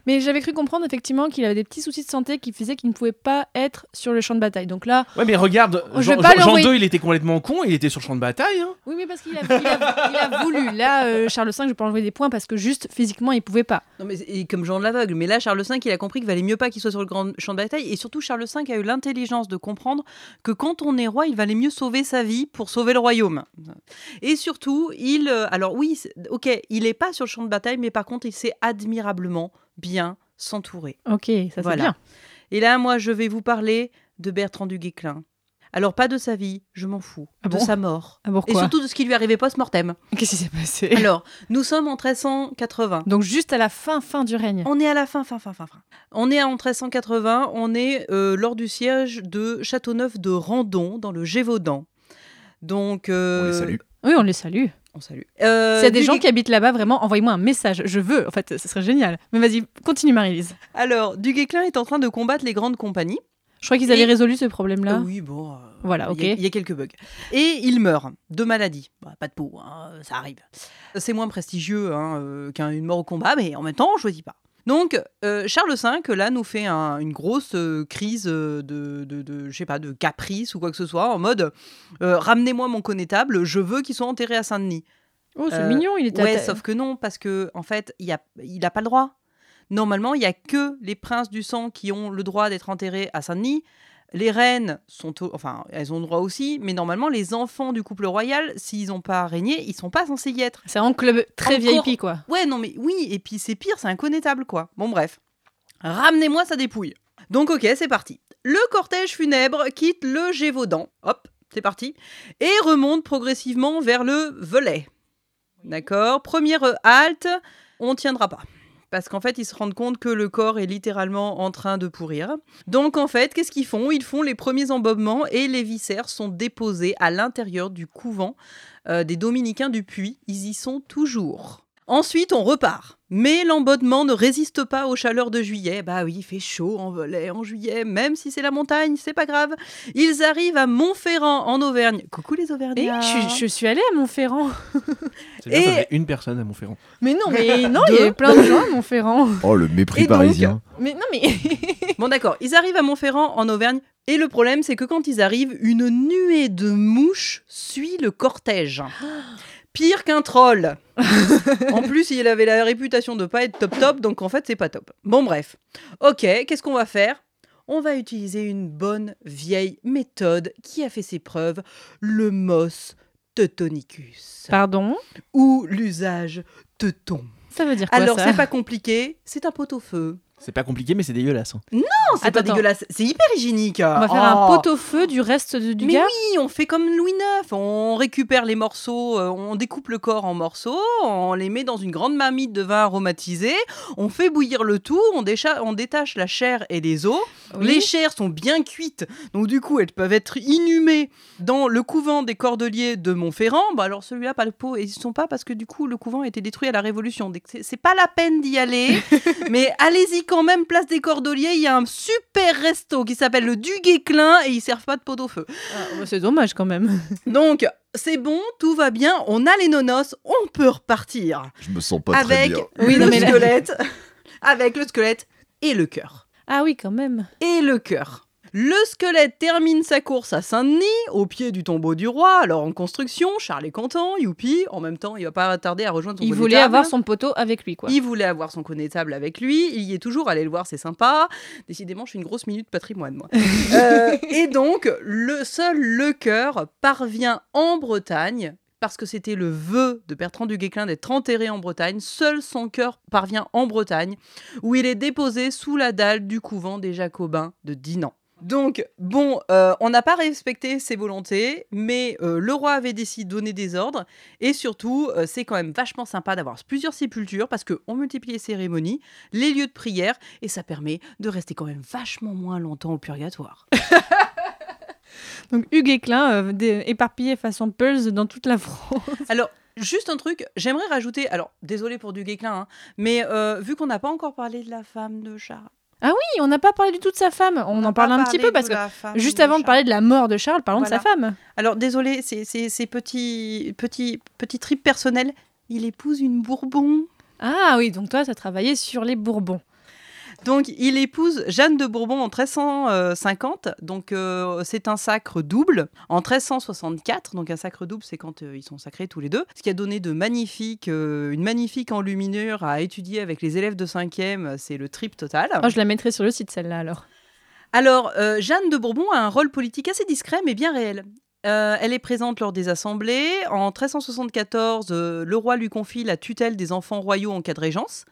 Mais j'avais cru comprendre effectivement qu'il avait des petits soucis de santé qui faisaient qu'il ne pouvait pas être sur le champ de bataille. Donc là, Ouais, mais regarde, Je Jean, vais pas Jean- Jean l'envoyer- II, il était complètement con. Il était sur le champ de bataille. hein. oui, mais parce qu'il a, il a- il a voulu. Là, euh, Charles V, je vais pas enlever des points parce que juste physiquement, il pouvait pas. Non, mais et comme Jean de l'aveugle. Mais là, Charles V, il a compris qu'il valait mieux pas qu'il soit sur le grand champ de bataille. Et surtout, Charles V a eu l'intelligence de comprendre que quand on est roi, il valait mieux sauver sa vie pour sauver le royaume. Et surtout, il. euh, alors, oui, ok, il est pas sur le champ de bataille, mais par contre, il sait admirablement bien s'entourer. Ok, ça c'est bien. Et là, moi, je vais vous parler de Bertrand du Guesclin. Alors, pas de sa vie, je m'en fous. Ah de bon sa mort. Ah, Et surtout de ce qui lui arrivait post-mortem. Qu'est-ce qui s'est passé? Alors, nous sommes en 1380. Donc juste à la fin, fin du règne. On est à la fin, fin, fin, fin, fin. On est en 1380, on est euh, lors du siège de Châteauneuf de Randon, dans le Gévaudan. Donc. euh, On les salue. Oui, on les salue. On salue. Euh, S'il y a des gens qui habitent là-bas, vraiment, envoyez-moi un message. Je veux, en fait, ce serait génial. Mais vas-y, continue, Marie-Lise. Alors, du Guesclin est en train de combattre les grandes compagnies. Je crois qu'ils avaient résolu ce problème-là. Oui, bon. euh, Voilà, il y a- ok. Il y, a quelques bugs. Et il meurt de maladie. Bah, pas de peau, hein, ça arrive. C'est moins prestigieux hein, euh, qu'une mort au combat, mais en même temps, on choisit pas. Donc, euh, Charles V, là, nous fait un- une grosse euh, crise euh, de, de, de, je sais pas, de caprice ou quoi que ce soit, en mode euh, ramenez-moi mon connétable, je veux qu'il soit enterré à Saint-Denis. Oh, c'est mignon, il à Ouais, sauf que non, parce que en fait, il a, il a pas le droit. Normalement, il y a que les princes du sang qui ont le droit d'être enterrés à Saint-Denis. Les reines sont, enfin, elles ont le droit aussi, mais normalement, les enfants du couple royal, s'ils n'ont pas régné, ils sont pas censés y être. C'est un club très Encore- VIP, quoi. Ouais, non, mais oui, et puis c'est pire, c'est inconnaissable, quoi. Bon, bref. Ramenez-moi sa dépouille. Donc, ok, c'est parti. Le cortège funèbre quitte le Gévaudan. Hop, c'est parti. Et remonte progressivement vers le Velay. D'accord Première halte, on tiendra pas. Parce qu'en fait, ils se rendent compte que le corps est littéralement en train de pourrir. Donc, en fait, qu'est-ce qu'ils font? Ils font les premiers embobements et les viscères sont déposés à l'intérieur du couvent euh, des dominicains du Puy. Ils y sont toujours. Ensuite, on repart. Mais l'embodement ne résiste pas aux chaleurs de juillet. Bah oui, il fait chaud en Velay en juillet, même si c'est la montagne, c'est pas grave. Ils arrivent à Montferrand en Auvergne. Coucou les Et Auvergnats. je, je suis allée à Montferrand. C'est bien, Et- une personne à Montferrand. Mais non, mais non, il y avait plein de gens à Montferrand. Oh, le mépris Et donc, parisien. Mais non, mais. Bon d'accord, ils arrivent à Montferrand en Auvergne et le problème c'est que quand ils arrivent, une nuée de mouches suit le cortège. Pire qu'un troll. en plus, il avait la réputation de pas être top top, donc en fait, c'est pas top. Bon bref. OK, qu'est-ce qu'on va faire? On va utiliser une bonne vieille méthode qui a fait ses preuves, le mos teutonicus Pardon? Ou l'usage teuton. Ça veut dire quoi Alors, ça? c'est pas compliqué, c'est un pot-au-feu. C'est pas compliqué, mais c'est dégueulasse. hein. Non, c'est pas attends. dégueulasse, c'est hyper hygiénique. On va faire un pot-au-feu du reste de- du Mais gars oui, on fait comme Louis IX. On récupère les morceaux, euh, on découpe le corps en morceaux, on les met dans une grande marmite de vin aromatisé, on fait bouillir le tout, on, décha- on détache la chair et les os. Oui. Les chairs sont bien cuites, donc du coup elles peuvent être inhumées dans le couvent des Cordeliers de Montferrand. Bah alors celui-là, pas le pot, ils sont pas parce que du coup le couvent a été détruit à la Révolution. C'est pas la peine d'y aller, mais allez-y quand même, place des Cordeliers, il y a un super resto qui s'appelle le Duguay-Clin et ils servent pas de pot au feu. Ah, bah, C'est dommage quand même. Donc, c'est bon, tout va bien, on a les nonos, on peut repartir. Je me sens pas très avec bien. Oui, non, le squelette, avec le squelette et le cœur. Ah oui, quand même. Et le cœur. Le squelette termine sa course à Saint-Denis, au pied du tombeau du roi, alors en construction, Charles est content, youpi, en même temps, il va pas tarder à rejoindre son Il voulait avoir son poteau avec lui, quoi. Il voulait avoir son connétable avec lui, il y est toujours, allez le voir, c'est sympa. Décidément, je suis une grosse minute patrimoine, moi. Euh, et donc, le seul le cœur parvient en Bretagne, parce que c'était le vœu de Bertrand du Guesclin d'être enterré en Bretagne, seul son cœur parvient en Bretagne, où il est déposé sous la dalle du couvent des Jacobins de Dinan. Donc, bon, euh, on n'a pas respecté ses volontés, mais euh, le roi avait décidé de donner des ordres, et surtout, euh, c'est quand même vachement sympa d'avoir plusieurs sépultures, parce qu'on multiplie les cérémonies, les lieux de prière, et ça permet de rester quand même vachement moins longtemps au purgatoire. Donc Hugues Éclin, éparpillé façon Pulse dans toute la France. Alors, juste un truc, j'aimerais rajouter, alors, désolé pour du Guesclin, hein, mais euh, vu qu'on n'a pas encore parlé de la femme de Charles, Ah oui, on n'a pas parlé du tout de sa femme. On, en parle un petit peu parce que juste avant de parler de la mort de Charles, parlons de sa femme. Alors désolé, c'est ces petits, petits, petits trips personnels. Il épouse une Bourbon. Ah oui, donc toi, tu as travaillé sur les Bourbons. Donc, il épouse Jeanne de Bourbon en 1350. Donc, euh, c'est un sacre double. En 1364, donc un sacre double, c'est quand euh, ils sont sacrés tous les deux. Ce qui a donné de magnifiques, euh, une magnifique enluminure à étudier avec les élèves de 5e. C'est le trip total. Oh, je la mettrai sur le site, celle-là, alors. Alors, Jeanne de Bourbon a un rôle politique assez discret, mais bien réel. elle est présente lors des assemblées. En 1374, le roi lui confie la tutelle des enfants royaux en cas de régence.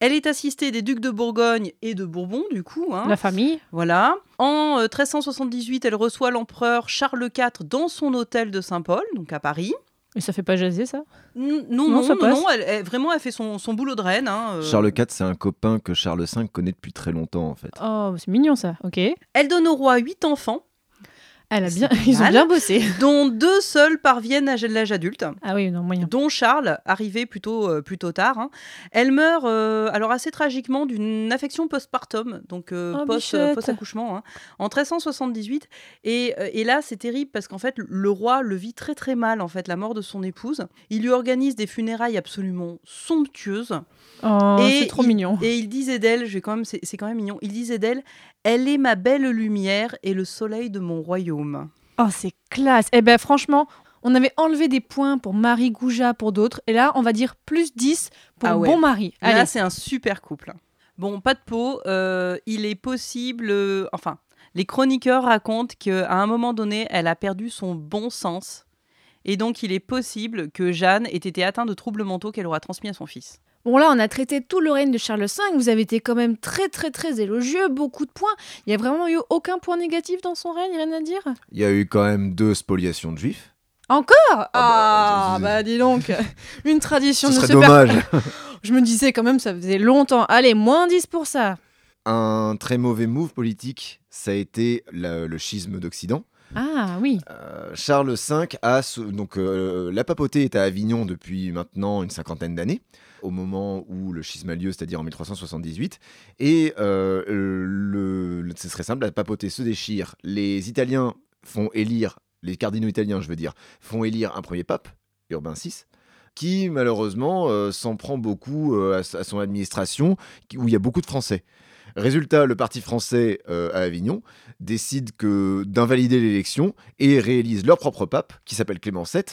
Elle est assistée des ducs de Bourgogne et de Bourbon, du coup. Hein. La famille. Voilà. En 1378, euh, elle reçoit l'empereur Charles IV dans son hôtel de Saint-Paul, donc à Paris. Et ça fait pas jaser, ça? Non, non, non, non, elle, vraiment, elle fait son, son boulot de reine. Hein, euh. Charles IV, c'est un copain que Charles V connaît depuis très longtemps, en fait. Oh, c'est mignon, ça, ok. Elle donne au roi huit enfants, elle a bien, ils ont bien bossé. Dont deux seuls parviennent à l'âge adulte. Ah oui, non, moyen. Dont Charles, arrivé plutôt, euh, plutôt tard. Hein. Elle meurt, euh, alors assez tragiquement, d'une affection postpartum, donc euh, oh, post, accouchement hein, en 1378. Et, et là, c'est terrible parce qu'en fait, le roi le vit très très mal, en fait, la mort de son épouse. Il lui organise des funérailles absolument somptueuses. Oh, c'est trop mignon. Et il disait d'elle, quand même, c'est quand même mignon. Il disait d'elle, elle est ma belle lumière et le soleil de mon royaume. Oh, c'est classe. Eh ben, franchement, on avait enlevé des points pour Marie Gouja pour d'autres, et là, on va dire plus 10 pour ah Bon Marie. Là, c'est un super couple. Bon, pas de peau. Euh, il est possible. Euh, enfin, les chroniqueurs racontent qu'à un moment donné, elle a perdu son bon sens. Et donc, il est possible que Jeanne ait été atteinte de troubles mentaux qu'elle aura transmis à son fils. Bon là, on a traité tout le règne de Charles V. Vous avez été quand même très très très élogieux, beaucoup de points. Il y a vraiment eu aucun point négatif dans son règne, rien à dire? Il y a eu quand même deux spoliations de juifs. Encore? Ah, bah, ah, bah, dis donc, une tradition Ce de serait dommage. Je me disais quand même, ça faisait longtemps. Allez, moins 10 pour ça. Un très mauvais move politique, ça a été le schisme d'Occident. Ah oui. Euh, Charles V a donc euh, la papauté est à Avignon depuis maintenant une cinquantaine d'années au moment où le schisme a lieu, c'est-à-dire en 1378. Et euh, le, ce serait simple, la papauté se déchire. Les Italiens font élire, les cardinaux italiens, je veux dire, font élire un premier pape, Urbain VI, qui malheureusement euh, s'en prend beaucoup à, son administration, où il y a beaucoup de Français. Résultat, le parti français à Avignon décide que d'invalider l'élection et réalise leur propre pape, qui s'appelle Clément VII.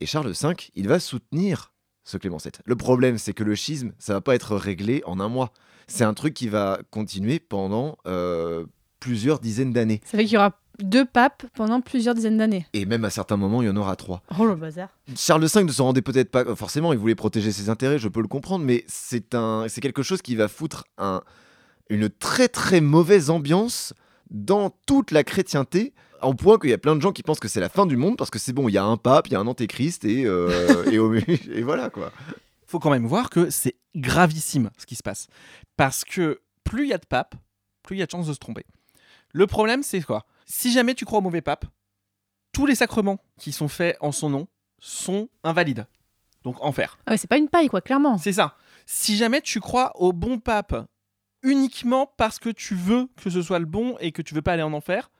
Et Charles V, il va soutenir ce Clément VII. Le problème, c'est que le schisme, ça va pas être réglé en un mois. C'est un truc qui va continuer pendant euh, plusieurs dizaines d'années. Ça veut qu'il y aura deux papes pendant plusieurs dizaines d'années. Et même à certains moments, il y en aura trois. Oh le bazar. Charles V ne se rendait peut-être pas forcément, il voulait protéger ses intérêts, je peux le comprendre, mais c'est un, c'est quelque chose qui va foutre un, une très très mauvaise ambiance dans toute la chrétienté en point qu'il y a plein de gens qui pensent que c'est la fin du monde parce que c'est bon, il y a un pape, il y a un antéchrist et, euh, et, voilà quoi. Faut quand même voir que c'est gravissime ce qui se passe. Parce que plus il y a de papes, plus il y a de chances de se tromper. Le problème, c'est quoi? Si jamais tu crois au mauvais pape, tous les sacrements qui sont faits en son nom sont invalides. Donc enfer. Ah ouais, c'est pas une paille, quoi, clairement. C'est ça. Si jamais tu crois au bon pape uniquement parce que tu veux que ce soit le bon et que tu veux pas aller en enfer,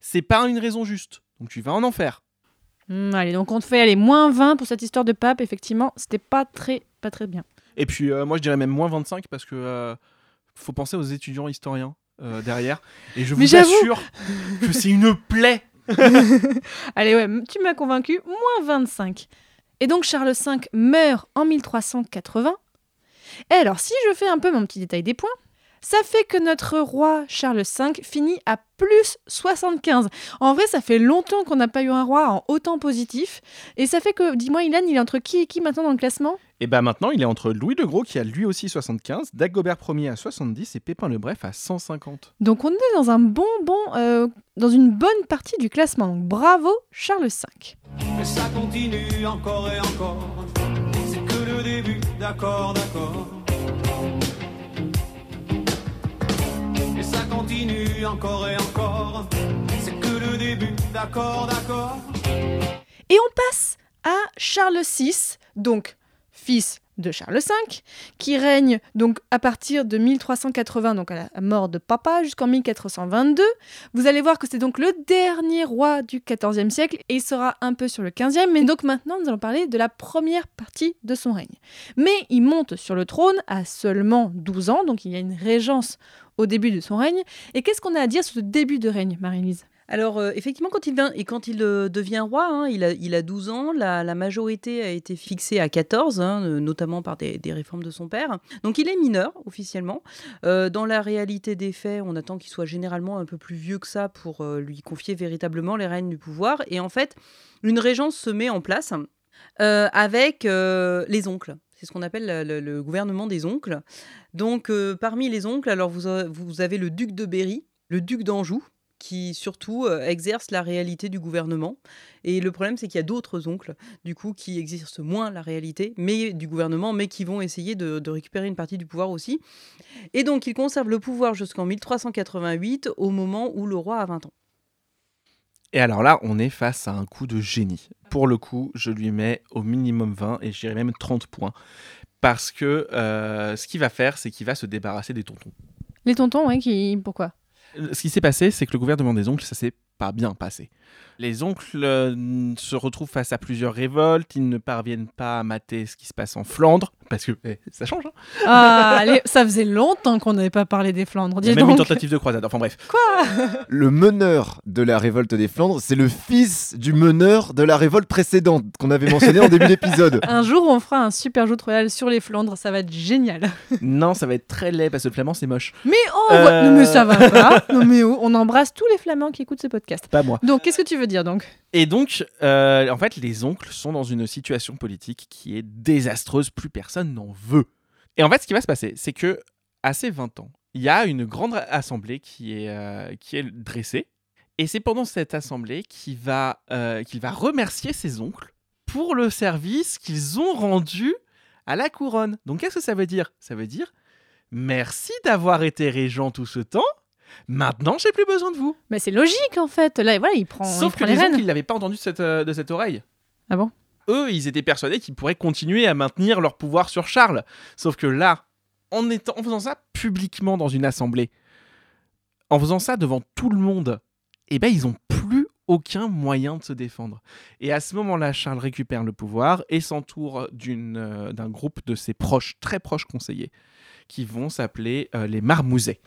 c'est pas une raison juste. Donc tu vas en enfer. Hmm, allez, donc on te fait aller moins 20 pour cette histoire de pape. Effectivement, c'était pas très, pas très bien. Et puis euh, moi je dirais même moins 25 parce que euh, faut penser aux étudiants historiens euh, derrière. Et je vous assure que c'est une plaie. allez, ouais, tu m'as convaincu. Moins 25. Et donc Charles V meurt en 1380. Et alors, si je fais un peu mon petit détail des points, ça fait que notre roi Charles V finit à plus 75. En vrai, ça fait longtemps qu'on n'a pas eu un roi en autant positif. Et ça fait que, dis-moi, Ilan, il est entre qui et qui maintenant dans le classement? Et eh bien maintenant, il est entre Louis le Gros qui a lui aussi 75, Dagobert Ier à 70 et Pépin le Bref à 150. Donc on est dans un bon, bon, euh, dans une bonne partie du classement. Donc bravo Charles V. Et ça continue encore et encore. C'est que le début, d'accord, d'accord. Continue encore et encore. C'est que le début, d'accord, d'accord. Et on passe à Charles VI, donc fils de Charles V, qui règne donc à partir de 1380, donc à la mort de papa, jusqu'en 1422. Vous allez voir que c'est donc le dernier roi du XIVe siècle et il sera un peu sur le XVe, mais donc maintenant nous allons parler de la première partie de son règne. Mais il monte sur le trône à seulement 12 ans, donc il y a une régence au début de son règne. Et qu'est-ce qu'on a à dire sur ce début de règne, Marie-Lise? Alors, euh, effectivement, quand il, et quand il euh, devient roi, hein, il, a, il a 12 ans, la, majorité a été fixée à 14, hein, euh, notamment par des, réformes de son père. Donc, il est mineur, officiellement. Dans la réalité des faits, on attend qu'il soit généralement un peu plus vieux que ça pour lui confier véritablement les rênes du pouvoir. Et en fait, une régence se met en place avec les oncles. C'est ce qu'on appelle le, gouvernement des oncles. Donc, euh, parmi les oncles, alors vous, a- vous avez le duc de Berry, le duc d'Anjou, qui surtout euh, exerce la réalité du gouvernement. Et le problème, c'est qu'il y a d'autres oncles, du coup, qui exercent moins la réalité mais du gouvernement, mais qui vont essayer de, récupérer une partie du pouvoir aussi. Et donc, il conserve le pouvoir jusqu'en 1388, au moment où le roi a 20 ans. Et alors là, on est face à un coup de génie. Pour le coup, je lui mets au minimum 20 et j'irai même 30 points. Parce que euh, ce qu'il va faire, c'est qu'il va se débarrasser des tontons. Les tontons, qui... pourquoi? Ce qui s'est passé, c'est que le gouvernement des oncles, ça s'est pas bien passé. Les oncles euh, se retrouvent face à plusieurs révoltes, ils ne parviennent pas à mater ce qui se passe en Flandre, parce que eh, ça change. Hein Ah, allez, ça faisait longtemps qu'on n'avait pas parlé des Flandres. Il y a même une tentative de croisade, enfin bref. Le meneur de la révolte des Flandres, c'est le fils du meneur de la révolte précédente qu'on avait mentionné en début d'épisode. Un jour, on fera un super jeu de royal sur les Flandres, ça va être génial. non, ça va être très laid, parce que le flamand, c'est moche. Mais oh, Euh. non, mais ça va pas. Non, mais oh, on embrasse tous les Flamands qui écoutent ce podcast. Pas moi. Donc, qu'est-ce que tu veux dire donc? Et donc, euh, en fait, les oncles sont dans une situation politique qui est désastreuse, plus personne n'en veut. Et en fait, ce qui va se passer, c'est que à ses 20 ans, il y a une grande assemblée qui est, euh, qui est dressée. Et c'est pendant cette assemblée qu'il va, euh, qu'il va remercier ses oncles pour le service qu'ils ont rendu à la couronne. Donc, qu'est-ce que ça veut dire? Ça veut dire merci d'avoir été régent tout ce temps. Maintenant, j'ai plus besoin de vous. Mais c'est logique en fait. Là, voilà, il prend, Sauf il que prend les rênes. ils l'avaient pas entendu de cette, euh, de cette oreille. Ah bon? Eux, ils étaient persuadés qu'ils pourraient continuer à maintenir leur pouvoir sur Charles. Sauf que là, en, étant, en faisant ça publiquement dans une assemblée, en faisant ça devant tout le monde, eh ben, ils ont plus aucun moyen de se défendre. Et à ce moment-là, Charles récupère le pouvoir et s'entoure euh, d'un groupe de ses proches, très proches conseillers, qui vont s'appeler euh, les Marmousets.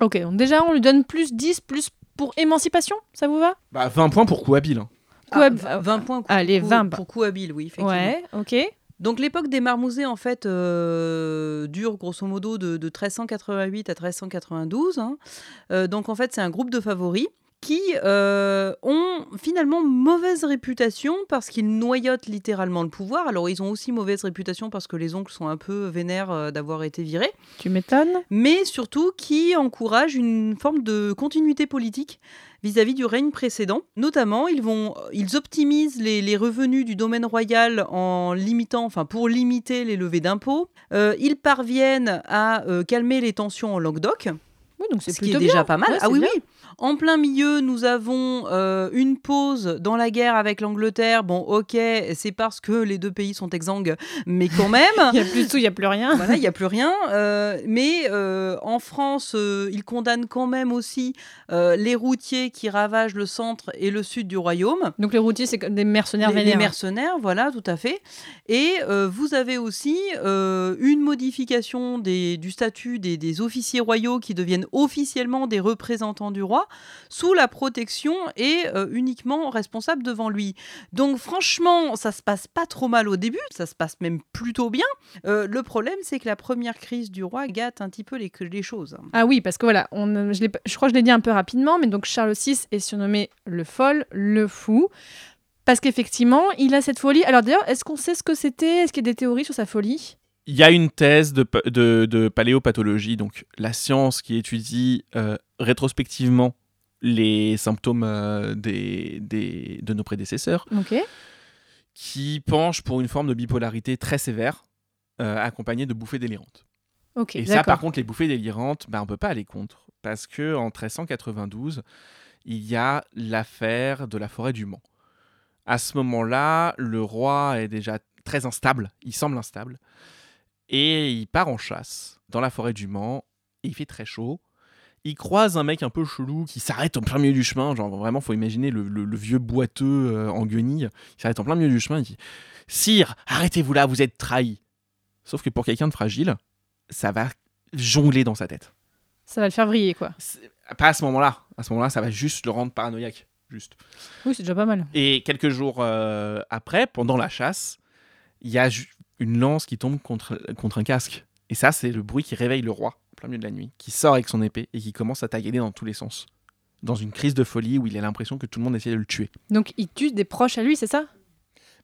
Ok, donc déjà, on lui donne plus 10, plus pour émancipation, ça vous va? Bah, 20 points pour coup habile. hein. Coup Ah, hab- 20 20 points coup- Allez, coup- 20, bah. pour coup habile, oui, effectivement. Ouais, ok. Donc l'époque des marmousets, en fait, euh, dure grosso modo de, de 1388 à 1392. hein. Euh, donc en fait, c'est un groupe de favoris qui euh, ont finalement mauvaise réputation parce qu'ils noyotent littéralement le pouvoir. Alors ils ont aussi mauvaise réputation parce que les oncles sont un peu vénères euh, d'avoir été virés, Tu m'étonnes mais surtout qui encouragent une forme de continuité politique vis-à-vis du règne précédent. Notamment, ils, vont, ils optimisent les, les revenus du domaine royal en limitant, enfin pour limiter les levées d'impôts. Euh, ils parviennent à euh, calmer les tensions en Languedoc, Oui, donc c'est ce qui est déjà bien. pas mal. Ouais, ah oui, bien. oui. En plein milieu, nous avons euh, une pause dans la guerre avec l'Angleterre. Bon, ok, c'est parce que les deux pays sont exsangues, mais quand même. Il n'y a plus de tout, il n'y a plus rien. Voilà, il n'y a plus rien. Euh, mais euh, en France, ils condamnent quand même aussi les routiers qui ravagent le centre et le sud du royaume. Donc les routiers, c'est des mercenaires les vénères. mercenaires, voilà, tout à fait. Et vous avez aussi une modification des- du statut des, des officiers royaux qui deviennent officiellement des représentants du roi, sous la protection et euh, uniquement responsables devant lui. Donc franchement, ça se passe pas trop mal au début, ça se passe même plutôt bien. Euh, le problème, c'est que la première crise du roi gâte un petit peu les, les choses. Ah oui, parce que voilà, on, je, je crois que je l'ai dit un peu rapidement, mais donc Charles VI est surnommé le folle, le fou. Parce qu'effectivement, il a cette folie. Alors d'ailleurs, est-ce qu'on sait ce que c'était? Est-ce qu'il y a des théories sur sa folie? Il y a une thèse de, pa- de, de paléopathologie, donc la science qui étudie euh, rétrospectivement les symptômes euh, des, des- de nos prédécesseurs, qui penche pour une forme de bipolarité très sévère, euh, accompagnée de bouffées délirantes. Ok, Et ça, par contre, les bouffées délirantes, bah, on peut pas aller contre, parce que en 1392, il y a l'affaire de la forêt du Mans. À ce moment-là, le roi est déjà très instable, il semble instable, Et il part en chasse dans la forêt du Mans. Et il fait très chaud. Il croise un mec un peu chelou qui s'arrête en plein milieu du chemin. Genre vraiment, faut imaginer le, le- le vieux boiteux euh, en guenille. Il s'arrête en plein milieu du chemin. Il dit Sire, arrêtez-vous là, vous êtes trahi. Sauf que pour quelqu'un de fragile, ça va jongler dans sa tête. Ça va le faire vriller, quoi. Pas à ce moment-là. À ce moment-là, ça va juste le rendre paranoïaque. Juste. Oui, c'est déjà pas mal. Et quelques jours euh, après, pendant la chasse, il y a une lance qui tombe contre, contre un casque. Et ça, c'est le bruit qui réveille le roi, plein milieu de la nuit, qui sort avec son épée et qui commence à tailler dans tous les sens. Dans une crise de folie où il a l'impression que tout le monde essaie de le tuer. Donc, il tue des proches à lui, c'est ça?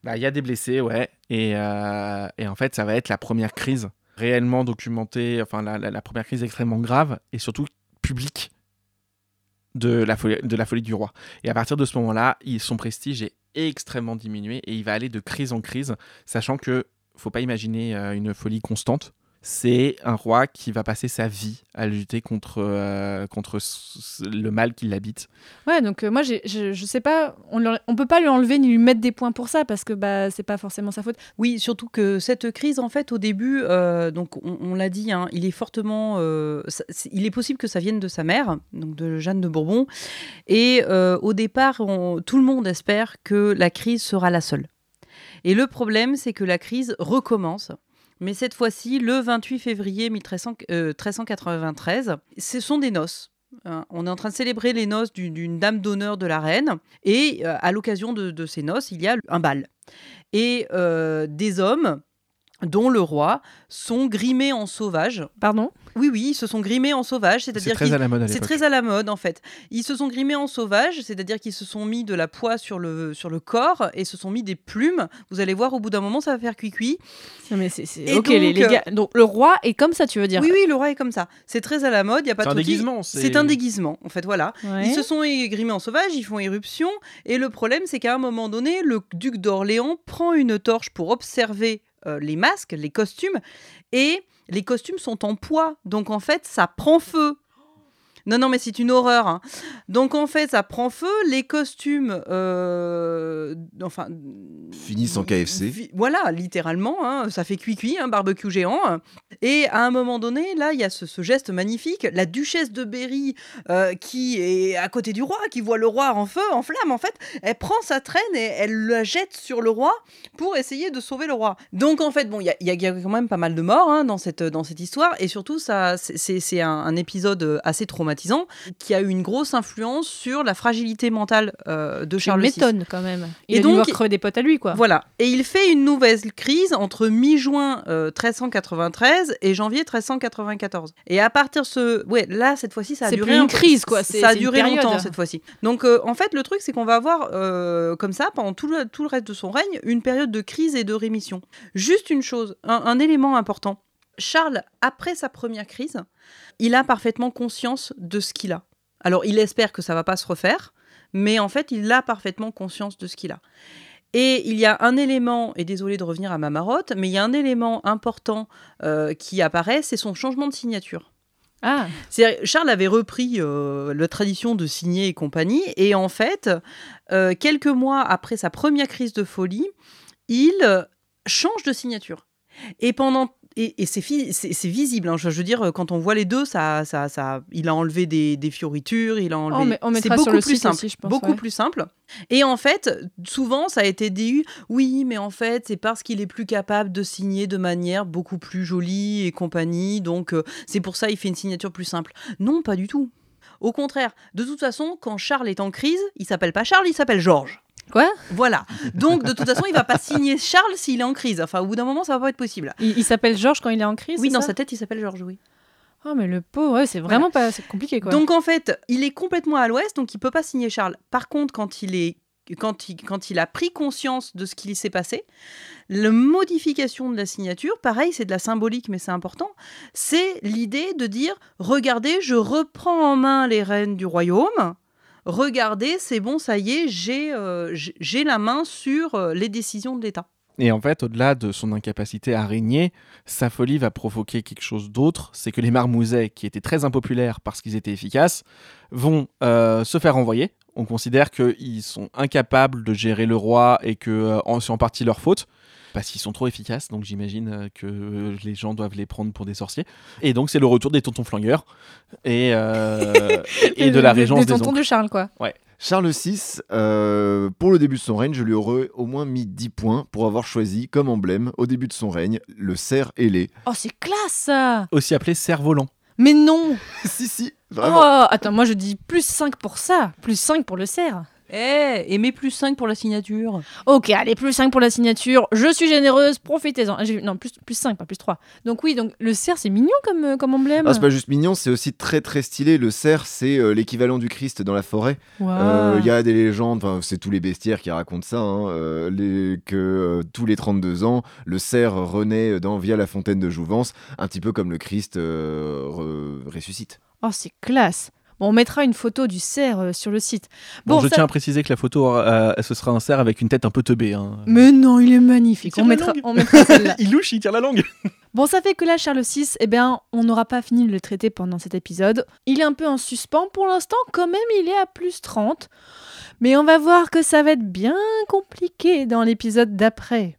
Bah, Il y a des blessés, ouais. Et, euh, et en fait, ça va être la première crise réellement documentée, enfin la, la- la première crise extrêmement grave et surtout publique de la, folie, de la folie du roi. Et à partir de ce moment-là, son prestige est extrêmement diminué et il va aller de crise en crise, sachant que faut pas imaginer euh, une folie constante. C'est un roi qui va passer sa vie à lutter contre, euh, contre le mal qui l'habite. Ouais, donc euh, moi, je, je sais pas, on, on peut pas lui enlever ni lui mettre des points pour ça parce que bah, c'est pas forcément sa faute. Oui, surtout que cette crise, en fait, au début, euh, donc on, on l'a dit, hein, il est fortement, euh, ça- il est possible que ça vienne de sa mère, donc de Jeanne de Bourbon, et euh, au départ, on- tout le monde espère que la crise sera la seule. Et le problème, c'est que la crise recommence. Mais cette fois-ci, le 28 février 1300 euh, 1393, ce sont des noces. Hein, On est en train de célébrer les noces d'une- dame d'honneur de la reine. Et euh, à l'occasion de, de ces noces, il y a un bal. Et euh, des hommes, dont le roi, sont grimés en sauvage. Pardon? Oui, oui, ils se sont grimés en sauvage. C'est C'est-à-dire très qu'ils- à la mode à c'est très à la mode en fait. Ils se sont grimés en sauvage, c'est-à-dire qu'ils se sont mis de la poix sur le, sur le corps et se sont mis des plumes. Vous allez voir, au bout d'un moment, ça va faire cuicui. Non, mais c'est. c'est- Ok, les, donc, les euh, gars. Donc, le roi est comme ça, tu veux dire? Oui, oui, le roi est comme ça. C'est très à la mode, il y a pas C'est de un déguisement, c'est- C'est un déguisement, en fait, voilà. Ouais. Ils se sont grimés en sauvage, ils font éruption. Et le problème, c'est qu'à un moment donné, le duc d'Orléans prend une torche pour observer euh, les masques, les costumes. Et les costumes sont en poids. Donc, en fait, ça prend feu. Non, non, mais c'est une horreur. hein. Donc, en fait, ça prend feu. Les costumes. euh, enfin. Finissent en KFC. Voilà, littéralement. hein, ça fait cuit-cuit, un barbecue géant. Et à un moment donné, là, il y a ce, ce geste magnifique. La duchesse de Berry, euh, qui est à côté du roi, qui voit le roi en feu, en flamme, en fait, elle prend sa traîne et elle la jette sur le roi pour essayer de sauver le roi. Donc, en fait, bon, il y a, y y quand même pas mal de morts hein, dans, cette, dans cette histoire. Et surtout, ça, c'est- un, un épisode assez traumatisant qui a eu une grosse influence sur la fragilité mentale euh, de Charles VI. m'étonnes quand même. Il Et a dû donc, voir crever des potes à lui, quoi. Voilà. Et il fait une nouvelle crise entre mi-juin euh, 1393 et janvier 1394. Et à partir de ce. Ouais, là, cette fois-ci, ça a C'est duré. plus une un- crise, quoi, c'est- Ça a c'est duré longtemps, cette fois-ci. Donc, euh, en fait, le truc, c'est qu'on va avoir, euh, comme ça, pendant tout le, tout le reste de son règne, une période de crise et de rémission. Juste une chose, un, un élément important. Charles, après sa première crise, il a parfaitement conscience de ce qu'il a. Alors, il espère que ça va pas se refaire, mais en fait, il a parfaitement conscience de ce qu'il a. Et il y a un élément, et désolé de revenir à ma marotte, mais il y a un élément important euh, qui apparaît, c'est son changement de signature. Ah, Charles avait repris euh, la tradition de signer et compagnie, et en fait, euh, quelques mois après sa première crise de folie, il change de signature. Et pendant et, et c'est visible, hein, je, veux dire, quand on voit les deux, ça, ça, ça, il a enlevé des, des fioritures, il a enlevé. Oh, c'est mettra beaucoup sur le plus simple, aussi, je pense, beaucoup ouais. plus simple. Et en fait, souvent, ça a été dit, oui, mais en fait, c'est parce qu'il est plus capable de signer de manière beaucoup plus jolie et compagnie, donc euh, c'est pour ça il fait une signature plus simple. Non, pas du tout. Au contraire, de toute façon, quand Charles est en crise, il s'appelle pas Charles, il s'appelle Georges. Quoi? Voilà. Donc, de toute façon, il va pas signer Charles s'il est en crise. Enfin, au bout d'un moment, ça va pas être possible. il, il s'appelle Georges quand il est en crise Oui, dans sa tête, il s'appelle Georges, oui. Oh, mais le pauvre, ouais, c'est vraiment pas c'est compliqué, quoi. Donc en fait, il est complètement à l'ouest, donc il peut pas signer Charles. Par contre, quand il est quand il, quand il a pris conscience de ce qui s'est passé, la modification de la signature, pareil, c'est de la symbolique, mais c'est important, c'est l'idée de dire, regardez, je reprends en main les rênes du royaume, regardez, c'est bon, ça y est, j'ai euh, j'ai- la main sur euh, les décisions de l'État. Et en fait, au-delà de son incapacité à régner, sa folie va provoquer quelque chose d'autre. C'est que les marmousets, qui étaient très impopulaires parce qu'ils étaient efficaces, vont euh, se faire renvoyer. On considère qu'ils sont incapables de gérer le roi et que c'est en partie leur faute. Parce qu'ils sont trop efficaces, donc j'imagine euh, que les gens doivent les prendre pour des sorciers. Et donc c'est le retour des tontons flingueurs et, euh, et de la régence des des, tontons de Charles, quoi. Charles VI, euh, pour le début de son règne, je lui aurais au moins mis 10 points pour avoir choisi comme emblème, au début de son règne, le cerf ailé. Oh, c'est classe, ça Aussi appelé cerf-volant. Mais non si, si, Oh, vraiment. attends, moi je dis plus 5 pour ça, plus 5 pour le cerf. Eh, et mets plus 5 pour la signature. Ok, allez, plus 5 pour la signature. Je suis généreuse, profitez-en. Non, plus, plus 5, pas plus 3. Donc oui, donc le cerf, c'est mignon comme, euh, comme emblème. Ah, c'est pas juste mignon, c'est aussi très très stylé. Le cerf, c'est euh, l'équivalent du Christ dans la forêt. Wow. Euh, Il y a des légendes, enfin, c'est tous les bestiaires qui racontent ça, hein, euh, les- que euh, tous les 32 ans, le cerf renaît dans, via la fontaine de Jouvence, un petit peu comme le Christ euh, re- ressuscite. Oh, c'est classe. Bon, on mettra une photo du cerf euh, sur le site. Bon, Bon, je ça- tiens à préciser que la photo, euh, ce sera un cerf avec une tête un peu teubée. hein. Mais non, il est magnifique. Il tire On la mettra, langue. on mettra celle-là. il louche, il tire la langue. Bon, ça fait que là, Charles VI, eh bien, on n'aura pas fini de le traiter pendant cet épisode. Il est un peu en suspens pour l'instant, quand même, il est à plus 30. Mais on va voir que ça va être bien compliqué dans l'épisode d'après.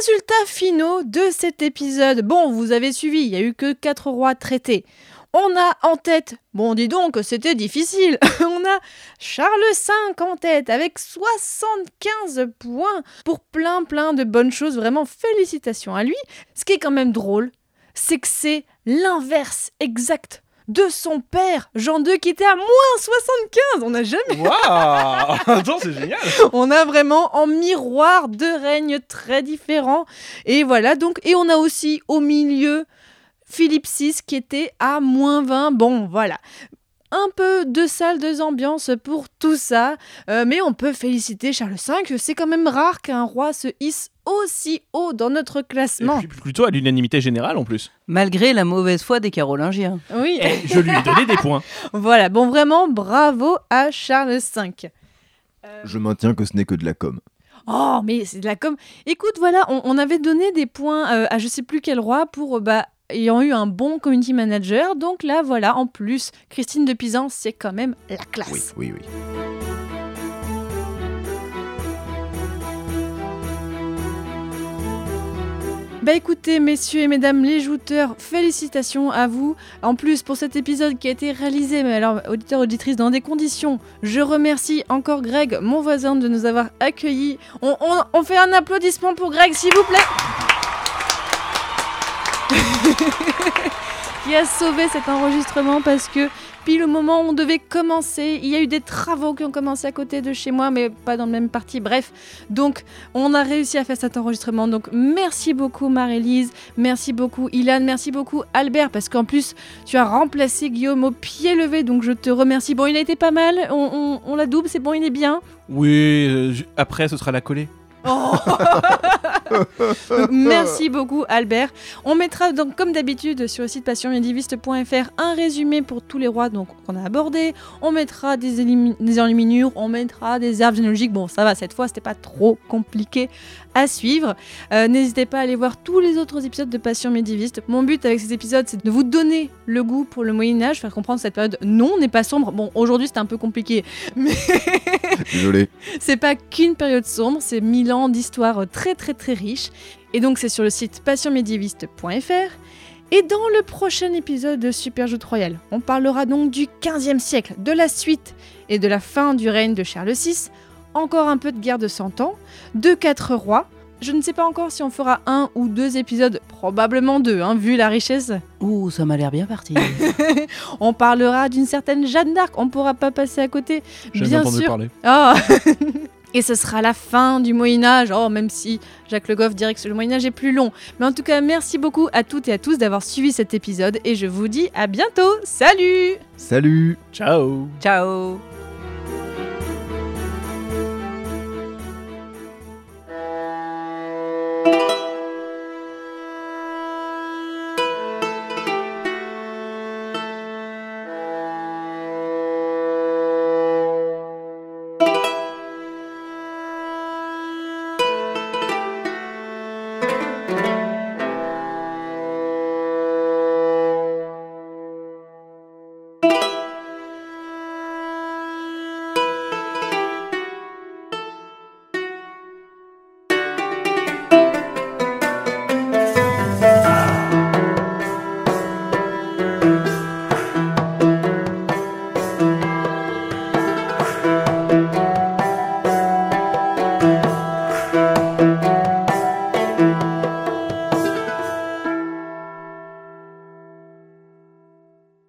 Résultats finaux de cet épisode. Bon, vous avez suivi, il y a eu que 4 rois traités. On a en tête, bon dis donc, c'était difficile, on a Charles V en tête avec 75 points pour plein plein de bonnes choses, vraiment félicitations à lui. Ce qui est quand même drôle, c'est que c'est l'inverse exact de son père, Jean II, qui était à moins 75. On n'a jamais Waouh Attends, c'est génial. on a vraiment en miroir deux règnes très différents. Et voilà, donc, et on a aussi au milieu Philippe VI qui était à moins 20. Bon, voilà. Un peu de salle, de ambiance pour tout ça. Euh, mais on peut féliciter Charles V. C'est quand même rare qu'un roi se hisse aussi haut dans notre Et classement. puis plutôt à l'unanimité générale en plus. Malgré la mauvaise foi des Carolingiens. Oui, Et je lui ai donné des points. voilà. Bon, vraiment, bravo à Charles V. Je maintiens que ce n'est que de la com. Oh, mais c'est de la com. Écoute, voilà, on, on avait donné des points euh, à je sais plus quel roi pour euh, bah, ayant eu un bon community manager. Donc là, voilà, en plus, Christine de Pisan, c'est quand même la classe. Oui, oui, oui. Bah écoutez, messieurs et mesdames les jouteurs, félicitations à vous. En plus, pour cet épisode qui a été réalisé, mais alors, auditeurs, auditrices, dans des conditions, je remercie encore Greg, mon voisin, de nous avoir accueillis. On, on- on fait un applaudissement pour Greg, s'il vous plaît. qui a sauvé cet enregistrement parce que pile au moment où on devait commencer, il y a eu des travaux qui ont commencé à côté de chez moi, mais pas dans le même parti. Bref, donc on a réussi à faire cet enregistrement. Donc merci beaucoup Marie-Lise, merci beaucoup Ilan, merci beaucoup Albert, parce qu'en plus tu as remplacé Guillaume au pied levé, donc je te remercie. Bon, il a été pas mal, on, on- on la double, c'est bon, il est bien. Oui, euh, après ce sera la collée. Oh. Merci beaucoup Albert. On mettra donc comme d'habitude sur le site passionmédiviste.fr un résumé pour tous les rois qu'on a abordés. On mettra des, des enluminures, on mettra des arbres généalogiques. Bon, ça va, cette fois c'était pas trop compliqué à suivre. Euh, N'hésitez pas à aller voir tous les autres épisodes de Passion médiéviste. Mon but avec ces épisodes, c'est de vous donner le goût pour le Moyen Âge, faire comprendre cette période non n'est pas sombre. Bon, aujourd'hui c'était un peu compliqué, mais Désolé. c'est pas qu'une période sombre, c'est mille ans d'histoire très très très riche. Et donc c'est sur le site passionmédiéviste.fr. Et dans le prochain épisode de Super Jeu Royal, on parlera donc du 15e siècle, de la suite et de la fin du règne de Charles VI, encore un peu de guerre de 100 ans, de quatre rois. Je ne sais pas encore si on fera un ou deux épisodes, probablement deux, hein, vu la richesse. Ouh, ça m'a l'air bien parti. On parlera d'une certaine Jeanne d'Arc, on pourra pas passer à côté. J'ai Bien entendu sûr. parler. Ah Et ce sera la fin du Moyen Âge, oh, même si Jacques Le Goff dirait que le Moyen Âge est plus long. Mais en tout cas, merci beaucoup à toutes et à tous d'avoir suivi cet épisode et je vous dis à bientôt. Salut Salut Ciao Ciao